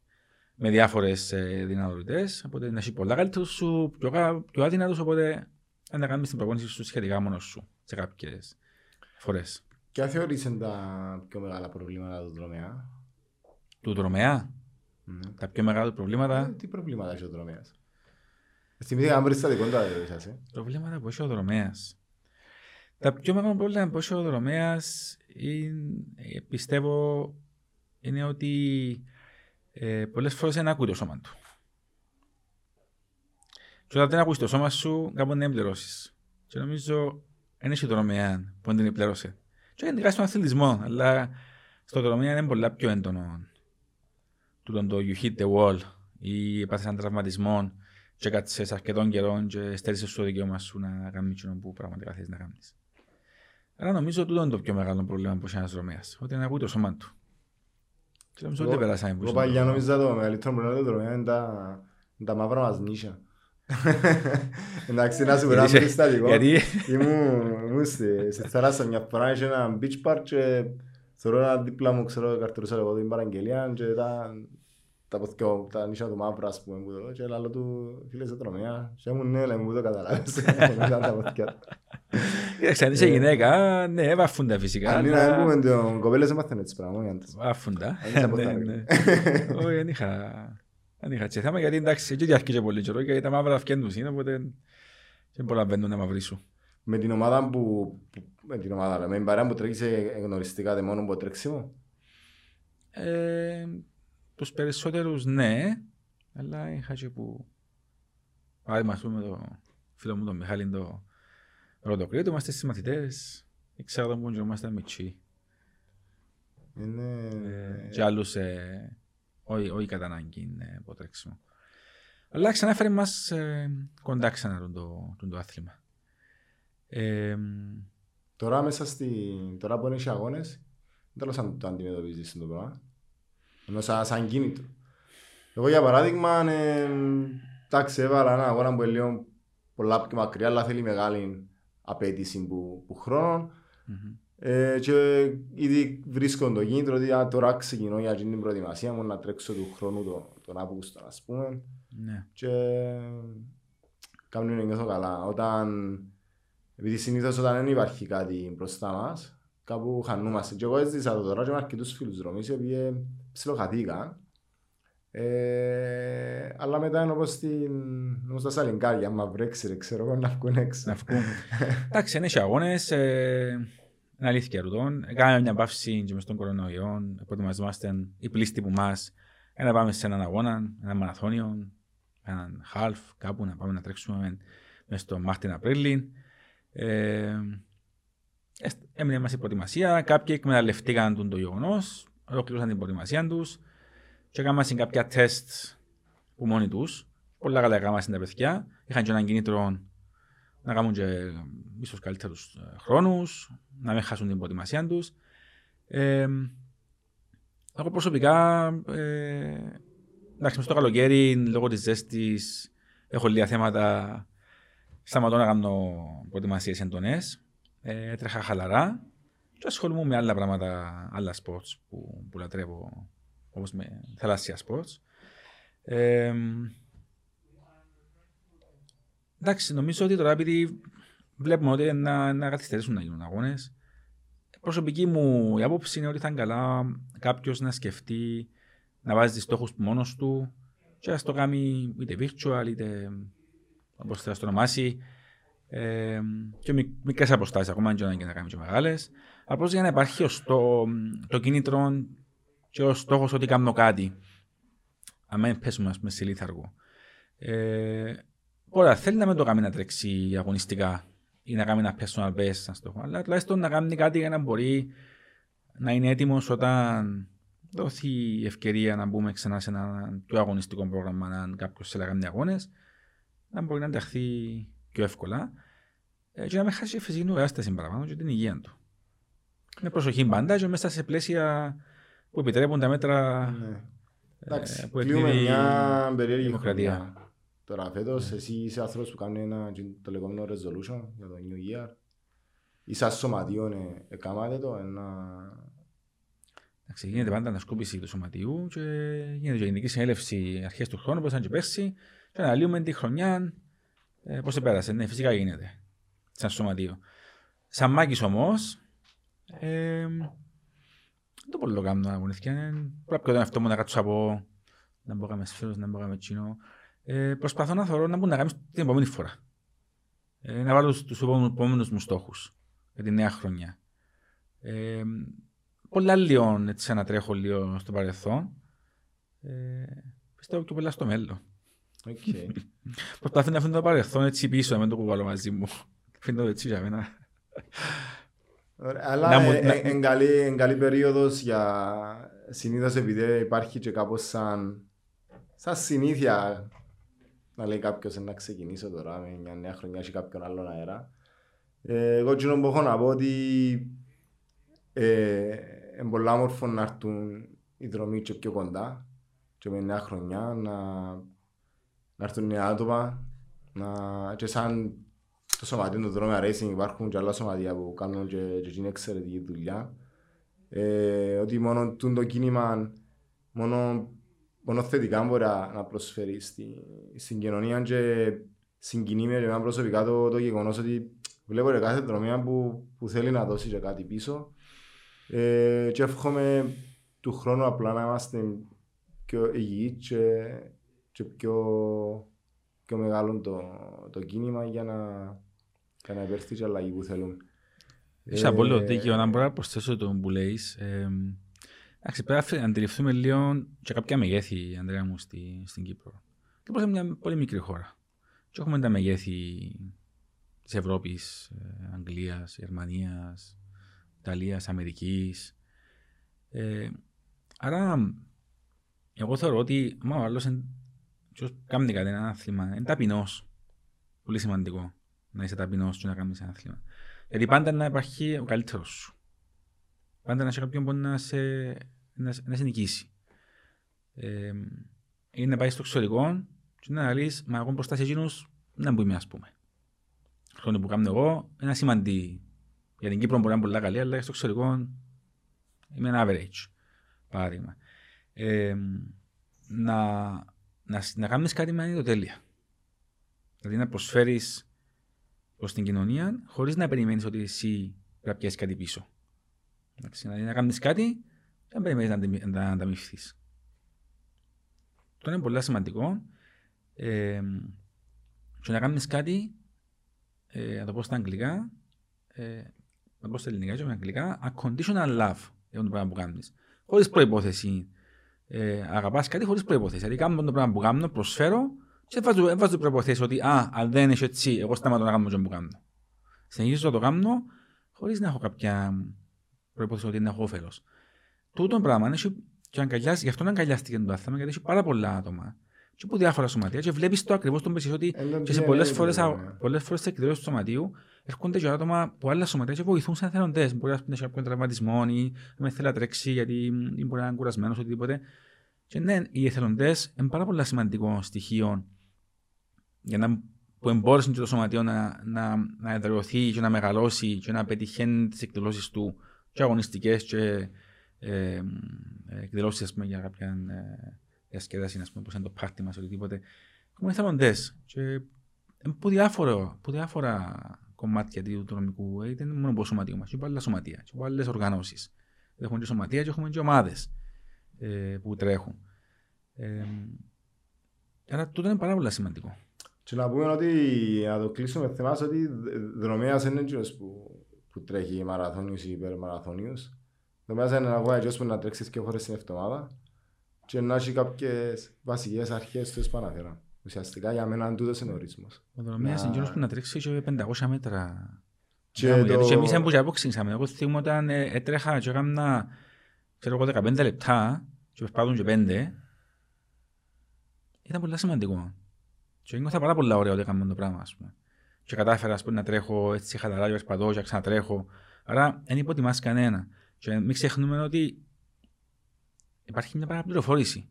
με διάφορες δυνατότητες. Οπότε να έχει πολλά καλύτερους σου, πιο, πιο αδυνατού. Οπότε να κάνεις την προπόνηση σου σχετικά μόνος σου σε κάποιες φορές. Ποια θεωρείς τα πιο μεγάλα προβλήματα του δρομέα. Του δρομέα. Mm. Τα πιο μεγάλα προβλήματα; Ε, τι προβλήματα έχει ο δρομέα. Θυμηθείτε αν βρεις τα δικόντα σας. Ε. Προβλήματα που έχει ο δρομέα. Τα πιο μεγάλα προβλήματα που έχει ο δρομέα ε, πιστεύω είναι ότι ε, πολλές φορές δεν ακούει το σώμα του. Και όταν δεν ακούσει το σώμα σου, κάπου δεν πληρώσεις. Και νομίζω δεν έχει δρομέα που δεν την πλήρωσε. Και είναι στον αθλητισμό, αλλά στο δρομέα είναι πολλά πιο έντονο. Τούτον το you hit the wall ή πάθεις έναν τραυματισμό και κάτσεις αρκετών καιρών και στέλνεις στο δικαίωμα σου να κάνεις αυτό που πραγματικά θες να κάνεις. Άρα νομίζω ότι είναι το πιο μεγάλο πρόβλημα που έχει ένας δρομέας, ότι είναι ακούει το σώμα του. Και νομίζω ότι δεν περάσαμε. Εγώ παλιά νομίζω το μεγαλύτερο πρόβλημα του δρομέα είναι τα μαύρα μας νύσια. Εντάξει, να σου περάσω περιστατικό. Γιατί... Ήμουν στη θάλασσα μια φορά, είχε ένα beach park και θεωρώ ένα δίπλα μου, ξέρω, καρτουρούσα εγώ την παραγγελία και ήταν τα ποθηκό, τα νύσια του μαύρα, ας πούμε, και λάλο του φίλε σε τρομιά και ήμουν ναι, λέμε, μου το καταλάβεις, ήταν τα ποθηκιά. Κοίταξε, αν είσαι γυναίκα, ναι, βάφουν τα φυσικά. Αν είναι να πούμε, το κοπέλες έμαθαν έτσι πράγμα. Βάφουν τα. Όχι, δεν είχα... Δεν είχα τσι θέμα γιατί εντάξει, εκεί διαρκεί πολύ καιρό και τα μαύρα αυκέντους είναι, οπότε δεν προλαβαίνουν να μαυρίσουν. Με την ομάδα που, με την ομάδα, με την παρέα που τρέχεις γνωριστικά μόνο από τρέξιμο; Ε, τους περισσότερους ναι, αλλά είχα και που Άρα ας πούμε το φίλο μου τον Μιχάλη το Ροδοκρίτο, είμαστε στις μαθητές, ξέρω τον που είμαστε μητσί. Είναι... Ε, και άλλους ε, όχι, όχι κατά ανάγκη από τρέξιμο. Αλλά ξανά μας ε, κοντά ξανά τον το, το, το άθλημα. Ε, τώρα μέσα στη... Τώρα που είναι οι αγώνες, δεν θέλω να το αντιμετωπίζεις το πράγμα. Ενώ σαν, σαν κίνητο. Εγώ για παράδειγμα, ε, εντάξει, έβαλα ένα αγώνα που είναι λίγο πολλά πιο μακριά, αλλά θέλει μεγάλη απέτηση που, που χρόνο. Mm-hmm. Ε, και ήδη βρίσκω το κίνητρο ότι τώρα ξεκινώ για την προετοιμασία μου να τρέξω του χρόνου το, τον Αύγουστο, ας πούμε. Ναι. Και κάνουν να νιώθω καλά. Όταν, επειδή συνήθως όταν δεν υπάρχει κάτι μπροστά μας, κάπου χανούμαστε. Και εγώ έζησα το τώρα και με αρκετούς φίλους δρομείς, οι οποίοι ψιλοχαθήκαν. Ε, αλλά μετά είναι όπως, στην, όπως τα σαλιγκάρια, άμα βρέξει, ξέρω εγώ, να βγουν έξω. Να βγουν. Εντάξει, είναι αγώνες. Ε, είναι αλήθεια ρουτών. Κάναμε μια παύση και μες τον κορονοϊό. Προετοιμαζόμαστε οι πλήστοι που μας. Να πάμε σε έναν αγώνα, ένα μαραθώνιο, έναν half, κάπου να πάμε να τρέξουμε μέσα στο Μάρτιν Απρίλη. Ε, έμεινε μας η προετοιμασία. Κάποιοι εκμεταλλευτήκαν το γεγονός, ολοκλήρωσαν την προετοιμασία τους και έκαναν κάποια τεστ που μόνοι τους. Πολλά καλά έκαναν τα παιδιά. Είχαν και έναν κίνητρο να κάνουν και ίσως καλύτερους ε, χρόνους, να μην χάσουν την προετοιμασία τους. Ε, εγώ προσωπικά, ε, εντάξει, στο καλοκαίρι, λόγω της ζέστης, έχω λίγα θέματα. Σταματώ να κάνω προετοιμασίες εντονές. Ε, έτρεχα χαλαρά και ασχολούμαι με άλλα πράγματα, άλλα sport που, που λατρεύω, όπως με θαλάσσια sport. Ε, εντάξει, νομίζω ότι τώρα επειδή βλέπουμε ότι να, να καθυστερήσουν να γίνουν αγώνες. Προσωπική μου η άποψη είναι ότι θα είναι καλά κάποιος να σκεφτεί να βάζει στόχους μόνος του και να το κάνει είτε virtual είτε όπως θα το ονομάσει. Ε, και μικρές αποστάσεις ακόμα και να κάνει και μεγάλες. Απλώς για να υπάρχει το, το κίνητρο και ο στόχος ότι κάνω κάτι. Αν μην πέσουμε πούμε, σε λίθαργο. Ε, Ωραία, θέλει να μην το κάνει να τρέξει αγωνιστικά ή να κάνει ένα personal best, να το πω, αλλά τουλάχιστον να κάνει κάτι για να μπορεί να είναι έτοιμος όταν δοθεί η ευκαιρία να μπούμε ξανά σε ένα πιο αγωνιστικό πρόγραμμα, αν κάποιος θέλει να κάνει αγώνες, να μπορεί να ενταχθεί πιο εύκολα ε, και να μην χάσει φυσική νοικιάσταση παραπάνω και την υγεία του. Με προσοχή πάντα και μέσα σε πλαίσια που επιτρέπουν τα μέτρα ναι. ε, που κλείουμε μια περίεργη δημοκρατία. Τώρα φέτος εσύ είσαι άνθρωπος που κάνει ένα το λεγόμενο resolution για το New Year. Ή σαν σωματείο έκανατε το ένα... Εντάξει, γίνεται πάντα ανασκόπηση του σωματιού και γίνεται και γενική συνέλευση αρχές του χρόνου, όπως ήταν και πέρσι, και αναλύουμε τη χρονιά ε, πώς επέρασε. Ναι, φυσικά γίνεται, σαν σωματείο. Σαν μάκης όμως, ε, δεν το πολύ το κάνω αγωνιστικά. Πρέπει να αυτό μου να κάτσω από να μπω με σφαίρος, να μπω με τσινό. Ε, προσπαθώ να θεωρώ να μπορώ να κάνω την επόμενη φορά. Ε, να βάλω τους επόμενους μου στόχους για τη νέα χρονιά. Ε, πολλά λίγο έτσι τρέχω λίγο στο παρελθόν. Ε, πιστεύω και πολλά στο μέλλον. Οκ. Προσπαθεί να αφήνει το παρελθόν έτσι πίσω, να μην το κουβάλω μαζί μου. Αφήνω το έτσι για μένα. Ωραία, Αλλά Να μου- ε, να- ε, εν καλή, εν καλή περίοδος για συνήθως επειδή υπάρχει και κάπως σαν, σαν συνήθεια να λέει κάποιος «Ε, να ξεκινήσω τώρα με μια νέα χρονιά και κάποιον άλλον αέρα. Ε, εγώ εκείνο που έχω να πω ότι ε, είναι πολύ όμορφο να έρθουν οι δρομοί και πιο κοντά και με νέα χρονιά να, να έρθουν νέα άτομα να, και σαν το σωματείο του δρόμου racing υπάρχουν και άλλα σωματεία που κάνουν και, και είναι εξαιρετική δουλειά. Ε, ότι μόνο τούν το κίνημα μόνο, μόνο θετικά μπορεί να να προσφέρει στη, στην κοινωνία και συγκινεί με εμένα προσωπικά το, το γεγονός ότι βλέπω και κάθε δρομία που, που θέλει να δώσει και κάτι πίσω ε, και εύχομαι του χρόνου απλά να είμαστε πιο υγιείς και, και πιο, πιο μεγάλο το, το κίνημα για να, για να υπέρθει και αλλαγή που θέλουμε. Είσαι απόλυτο Ε, δίκαιο να μπορώ να προσθέσω το που λέεις. Ε, Εντάξει, πρέπει να αντιληφθούμε λίγο και κάποια μεγέθη, Ανδρέα μου, στη, στην Κύπρο. Κύπρος είναι μια πολύ μικρή χώρα. Και έχουμε τα μεγέθη της Ευρώπης, ε, Αγγλίας, Γερμανίας, Ιταλίας, Αμερικής. Ε, άρα, εγώ θεωρώ ότι άμα ο άλλος εν- ποιος κάνει κάτι ένα άθλημα, είναι ταπεινός. Πολύ σημαντικό να είσαι ταπεινός και να κάνεις ένα άθλημα. Γιατί πάντα να υπάρχει ο καλύτερος σου. Πάντα να είσαι κάποιον που να σε, να, σε- να σε νικήσει. Ε, ή να πάει στο εξωτερικό και να λες, μα εγώ μπροστά σε εκείνους να μπούμε ας πούμε. Αυτό που κάνω εγώ είναι σημαντή. Για την Κύπρο μπορεί να είναι πολύ καλή, αλλά στο εξωτερικό είμαι ένα average. Παράδειγμα. Ε, να, να, να κάνεις κάτι με ανιδοτέλεια. Δηλαδή να προσφέρεις προς την κοινωνία χωρίς να περιμένεις ότι εσύ πρέπει να πιάσεις κάτι πίσω. Εντάξει, δηλαδή να κάνεις κάτι και να περιμένεις να, αντιμη- να ανταμυφθείς. Αυτό είναι πολύ σημαντικό. Ε, και να κάνεις κάτι, ε, να το πω στα αγγλικά, ε, να το πω στα ελληνικά και με αγγλικά, unconditional love για το πράγμα που κάνεις. Χωρίς προϋπόθεση. Ε, αγαπάς κάτι χωρίς προϋπόθεση. Δηλαδή κάνω το πράγμα που κάνω, προσφέρω και δεν βάζω, δεν βάζω προϋποθέσεις ότι α, αν δεν είναι έτσι, εγώ σταματώ να κάνω το που κάνω. Συνεχίζω να το κάνω χωρίς να έχω κάποια προϋπόθεση ότι να έχω όφελος. Τούτο πράγμα είναι και αγκαλιάζει, γι' αυτό να αγκαλιάστηκε το άθλημα, γιατί έχει πάρα πολλά άτομα. Και από διάφορα σωματεία και βλέπεις το ακριβώς τον πεσί ότι Εν τον και σε DNA πολλές του, φορές, ναι. πολλές φορές σε εκδηλώσεις του σωματείου έρχονται και άτομα από άλλα σωματεία και βοηθούν σαν θελοντές. Μπορεί να έχει κάποιον τραυματισμό ή να θέλει να τρέξει γιατί ή μπορεί να είναι κουρασμένος οτιδήποτε. Και ναι, οι εθελοντές είναι πάρα πολύ σημαντικό στοιχείο για να που εμπόρεσαν και το σωματείο να, να, να εδραιωθεί και να μεγαλώσει και να πετυχαίνει τις εκδηλώσεις του και αγωνιστικές και ε, ε, εκδηλώσεις ας πούμε, για κάποια ε, διασκέδαση, ας πούμε, όπως είναι το πάρτι μας, οτιδήποτε. Έχουμε εθελοντές και ε, που, διάφορο, που διάφορα κομμάτια του δρομικού, ε, δεν είναι μόνο από το σωματείο μας, και από άλλα σωματεία, και από άλλες οργανώσεις. Έχουμε και σωματεία και έχουμε και ομάδες ε, που τρέχουν. Ε, άρα τούτο είναι πάρα πολύ σημαντικό. Και να πούμε ότι να το κλείσουμε θυμάσαι ότι δ- δρομέας είναι εκείνος που, που τρέχει μαραθώνιους ή υπερμαραθώνιους. Δρομέας είναι ένα αγώνα εκείνος που να τρέξεις και φορές την εβδομάδα και να έχει κάποιες βασικές αρχές του επαναφέραν. Ουσιαστικά για μένα τούτος είναι ο ορισμός. Ο δρομέας είναι Να- εκείνος που να τρέξει και 500 μέτρα. Και Και, το- Γιατί και εμείς που και αποξήσαμε. Εγώ θυμούμαι όταν ε, έτρεχα και έκανα ξέρω εγώ 15 λεπτά και περπάτουν και 5 ήταν πολύ σημαντικό. Και νιώθα πάρα πολλά ωραία ότι έκανα το πράγμα ας πούμε. Και κατάφερα ας πούμε, να τρέχω έτσι χαλαρά και περπατώ και ξανατρέχω. Άρα δεν υποτιμάς κανένα. Και μην ξεχνούμε ότι υπάρχει μια παραπληροφόρηση.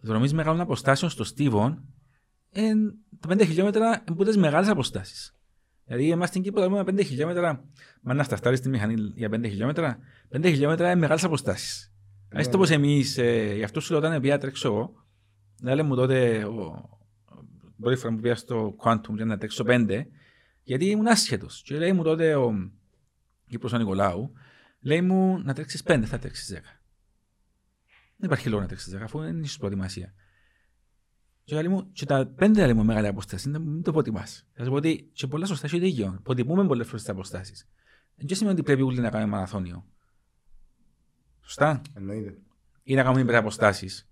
Δρομής μεγάλων αποστάσεων στο Στίβον εν, τα 5 χιλιόμετρα είναι πολλές μεγάλες αποστάσεις. Δηλαδή, εμάς στην Κύπρο λέμε 5 χιλιόμετρα, μα να σταστάρεις τη μηχανή για 5 χιλιόμετρα, 5 χιλιόμετρα είναι μεγάλες αποστάσεις. Ναι. Ας το πως εμείς, ε, γι' αυτό σου λέω όταν πήγα τρέξω εγώ, να λέμε μου τότε, ο, πρώτη φορά που πήγα στο Quantum για να τρέξω 5, γιατί ήμουν άσχετος. Και λέει μου τότε ο Κύπρος ο Νικολάου, λέει μου να τρέξεις 5, θα τρέξεις 10. Δεν υπάρχει λόγο να τρέξεις 10, αφού είναι ίσως προετοιμασία. Και, λέει μου, και τα πέντε λέει μου μεγάλη αποστάση, δεν μην το προτιμάς. Θα σου πω ότι και πολλά σωστά έχει δίκιο. Προτιμούμε πολλές φορές τις αποστάσεις. Δεν σημαίνει ότι πρέπει όλοι να κάνουμε μαραθώνιο. Σωστά. Εννοείται. Ή να κάνουμε υπεραποστάσεις.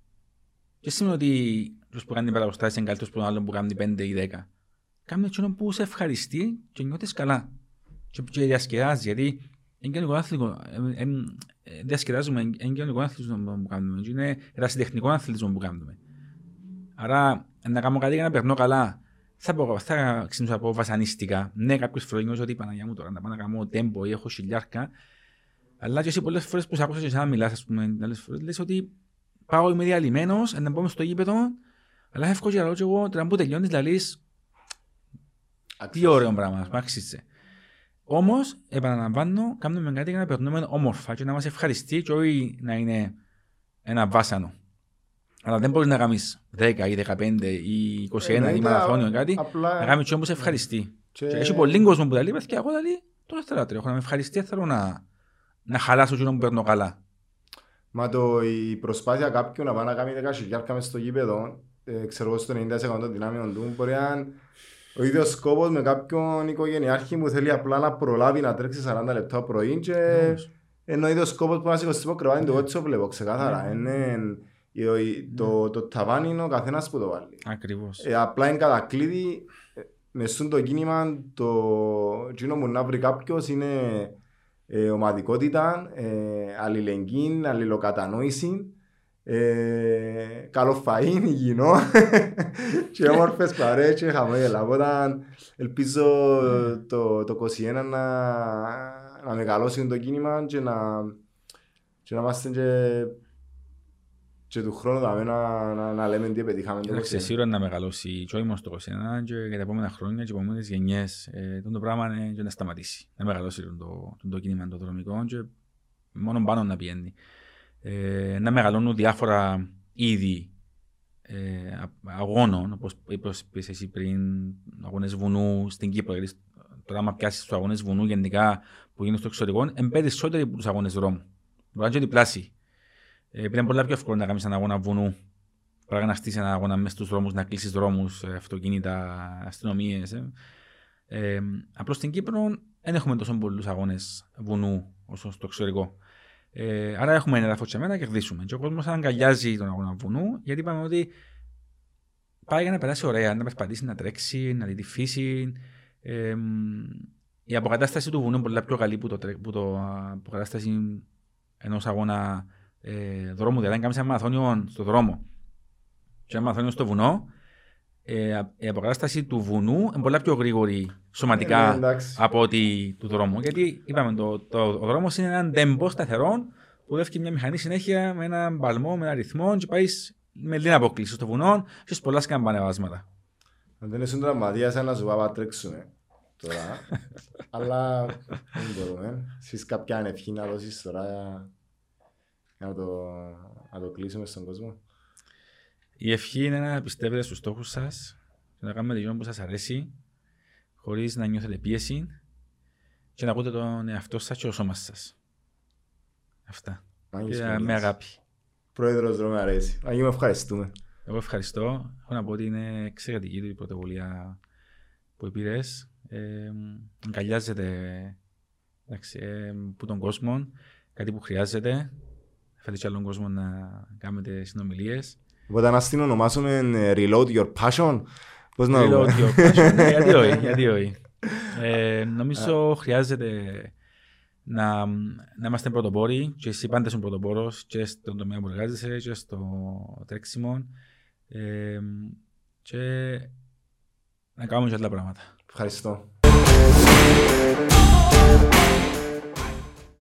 Και σημαίνει ότι τους που κάνουν παραγωγές είναι καλύτερος από τον άλλον που κάνει 5 ή 10. Κάμε εκείνο που σε ευχαριστεί και νιώθεις καλά. Και, και διασκεδάζεις, γιατί είναι κοινωνικό άθλητο, ε, ε, ε, διασκεδάζουμε, είναι κοινωνικό άθλητο που κάνουμε, είναι ερασιτεχνικό άθλητο που κάνουμε. Άρα, να κάνω κάτι για να περνώ καλά, θα, πω, θα ξεκινήσω από βασανιστικά. Ναι, κάποιες φορές νιώθω ότι Παναγιά μου τώρα να πάω να κάνω τέμπο ή έχω χιλιάρκα, αλλά και εσύ πολλές φορές που σε άκουσα και εσένα μιλάς, ας πούμε, άλλες φορές, λες ότι πάω είμαι διαλυμένος, να πάω στο γήπεδο, αλλά εύκολα και λέω και εγώ, τώρα που τελειώνεις, λαλείς, τι ωραίο πράγμα, μ' άξιζε. Όμως, επαναλαμβάνω, κάνουμε κάτι για να περνούμε όμορφα και να μας ευχαριστεί και όχι να είναι ένα βάσανο. Αλλά δεν μπορείς να κάνει 10 ή 15 ή 21 ή μαραθώνιο ή κάτι. Να κάνει και όμως ευχαριστεί. Και... και έχει πολύ κόσμο που τα λέει, και εγώ τα λέει, τώρα θέλω να τρέχω, να με ευχαριστεί, θέλω να, να χαλάσω εκείνο που παίρνω καλά. Μα το, η προσπάθεια κάποιου να πάει να κάνει 10 χιλιάρκα μες στο γήπεδο, ε, ξέρω εγώ στο 90% των δυνάμεων του, μπορεί να ο ίδιος σκόπος με κάποιον οικογενειάρχη που θέλει απλά να προλάβει να τρέξει 40 λεπτά πρωί και ενώ ο ίδιος σκόπος που να σηκωστεί από κρεβάτι το έτσι το βλέπω ξεκάθαρα. Είναι, το, το ταβάνι είναι ο καθένας που το βάλει. Ακριβώς. Ε, απλά είναι κατακλείδη, ε, μες στο κίνημα το εκείνο που να βρει κάποιος είναι ε, ομαδικότητα, ε, αλληλεγγύη, αλληλοκατανόηση ε, καλό φαΐν, υγιεινό και όμορφες παρέες και χαμόγελα. Οπότε ελπίζω το, το 21 να, να μεγαλώσει το κίνημα και να, και να είμαστε και, και του χρόνου να, να, να λέμε τι πετύχαμε. Εντάξει, σίγουρα να μεγαλώσει και όχι μόνο το 21 και για τα επόμενα χρόνια και επόμενες γενιές. Ε, το πράγμα είναι και να σταματήσει. Να μεγαλώσει το, το, το κίνημα το δρομικό και μόνο πάνω να πιένει ε, να μεγαλώνουν διάφορα είδη ε, αγώνων, όπως είπες εσύ πριν, αγώνες βουνού στην Κύπρο. Δηλαδή, τώρα, άμα πιάσεις τους αγώνες βουνού γενικά που γίνονται στο εξωτερικό, είναι περισσότεροι από τους αγώνες δρόμου. Μπορεί να είναι διπλάσιοι. Ε, είναι πολύ πιο εύκολο να κάνεις ένα αγώνα βουνού παρά να στήσει ένα αγώνα μέσα στους δρόμους, να κλείσεις δρόμους, ε, αυτοκίνητα, αστυνομίες. Ε. ε, Απλώς στην Κύπρο δεν έχουμε τόσο πολλούς αγώνες βουνού όσο στο εξωτερικό. Ε, άρα έχουμε ένα έδαφο μένα να κερδίσουμε. Και ο κόσμος αγκαλιάζει τον αγώνα βουνού, γιατί είπαμε ότι πάει για να περάσει ωραία, να περπατήσει, να τρέξει, να δει τη φύση. Ε, η αποκατάσταση του βουνού είναι πολύ πιο καλή που το, που το αποκατάσταση ενός αγώνα ε, δρόμου. Δηλαδή, αν κάνεις ένα μαθόνιο στο δρόμο και ένα μαθόνιο στο βουνό, ε, η αποκατάσταση του βουνού είναι πολύ πιο γρήγορη σωματικά ε, ναι, από ότι του δρόμου. Γιατί είπαμε, το, το, ο δρόμος είναι έναν τεμπό σταθερό που δεύει μια μηχανή συνέχεια με έναν παλμό, με έναν ρυθμό και πάει με λίγα αποκλήση στο βουνό και σε πολλά σκαμπανεβάσματα. Αν δεν είσαι τραυματίας, σαν να σου πάμε τρέξουμε τώρα. Αλλά δεν μπορούμε. Εσείς κάποια ανευχή να δώσεις τώρα για να το, να το κλείσουμε στον κόσμο; Η ευχή είναι να πιστεύετε στους στόχους σας και να κάνετε το που σας αρέσει χωρίς να νιώθετε πίεση και να ακούτε τον εαυτό σας και το σώμα σας. Αυτά. Και με αγάπη. Πρόεδρος Ρώμε αρέσει. Αγί με ευχαριστούμε. Εγώ ευχαριστώ. Έχω να πω ότι είναι εξαιρετική η πρωτοβουλία που πήρες. Ε, αγκαλιάζεται εντάξει, ε, που τον κόσμο, κάτι που χρειάζεται. Φέρετε και άλλον κόσμο να κάνετε συνομιλίες. Οπότε να στην ονομάσουμε ε, Reload Your Passion. Πώς να Reload Your Passion, ναι, γιατί όχι, γιατί όχι. Ε, νομίζω χρειάζεται να, να είμαστε πρωτοπόροι και εσύ πάντα είσαι πρωτοπόρος και στον τομέα που εργάζεσαι και στο τρέξιμο ε, και να κάνουμε και άλλα πράγματα. Ευχαριστώ.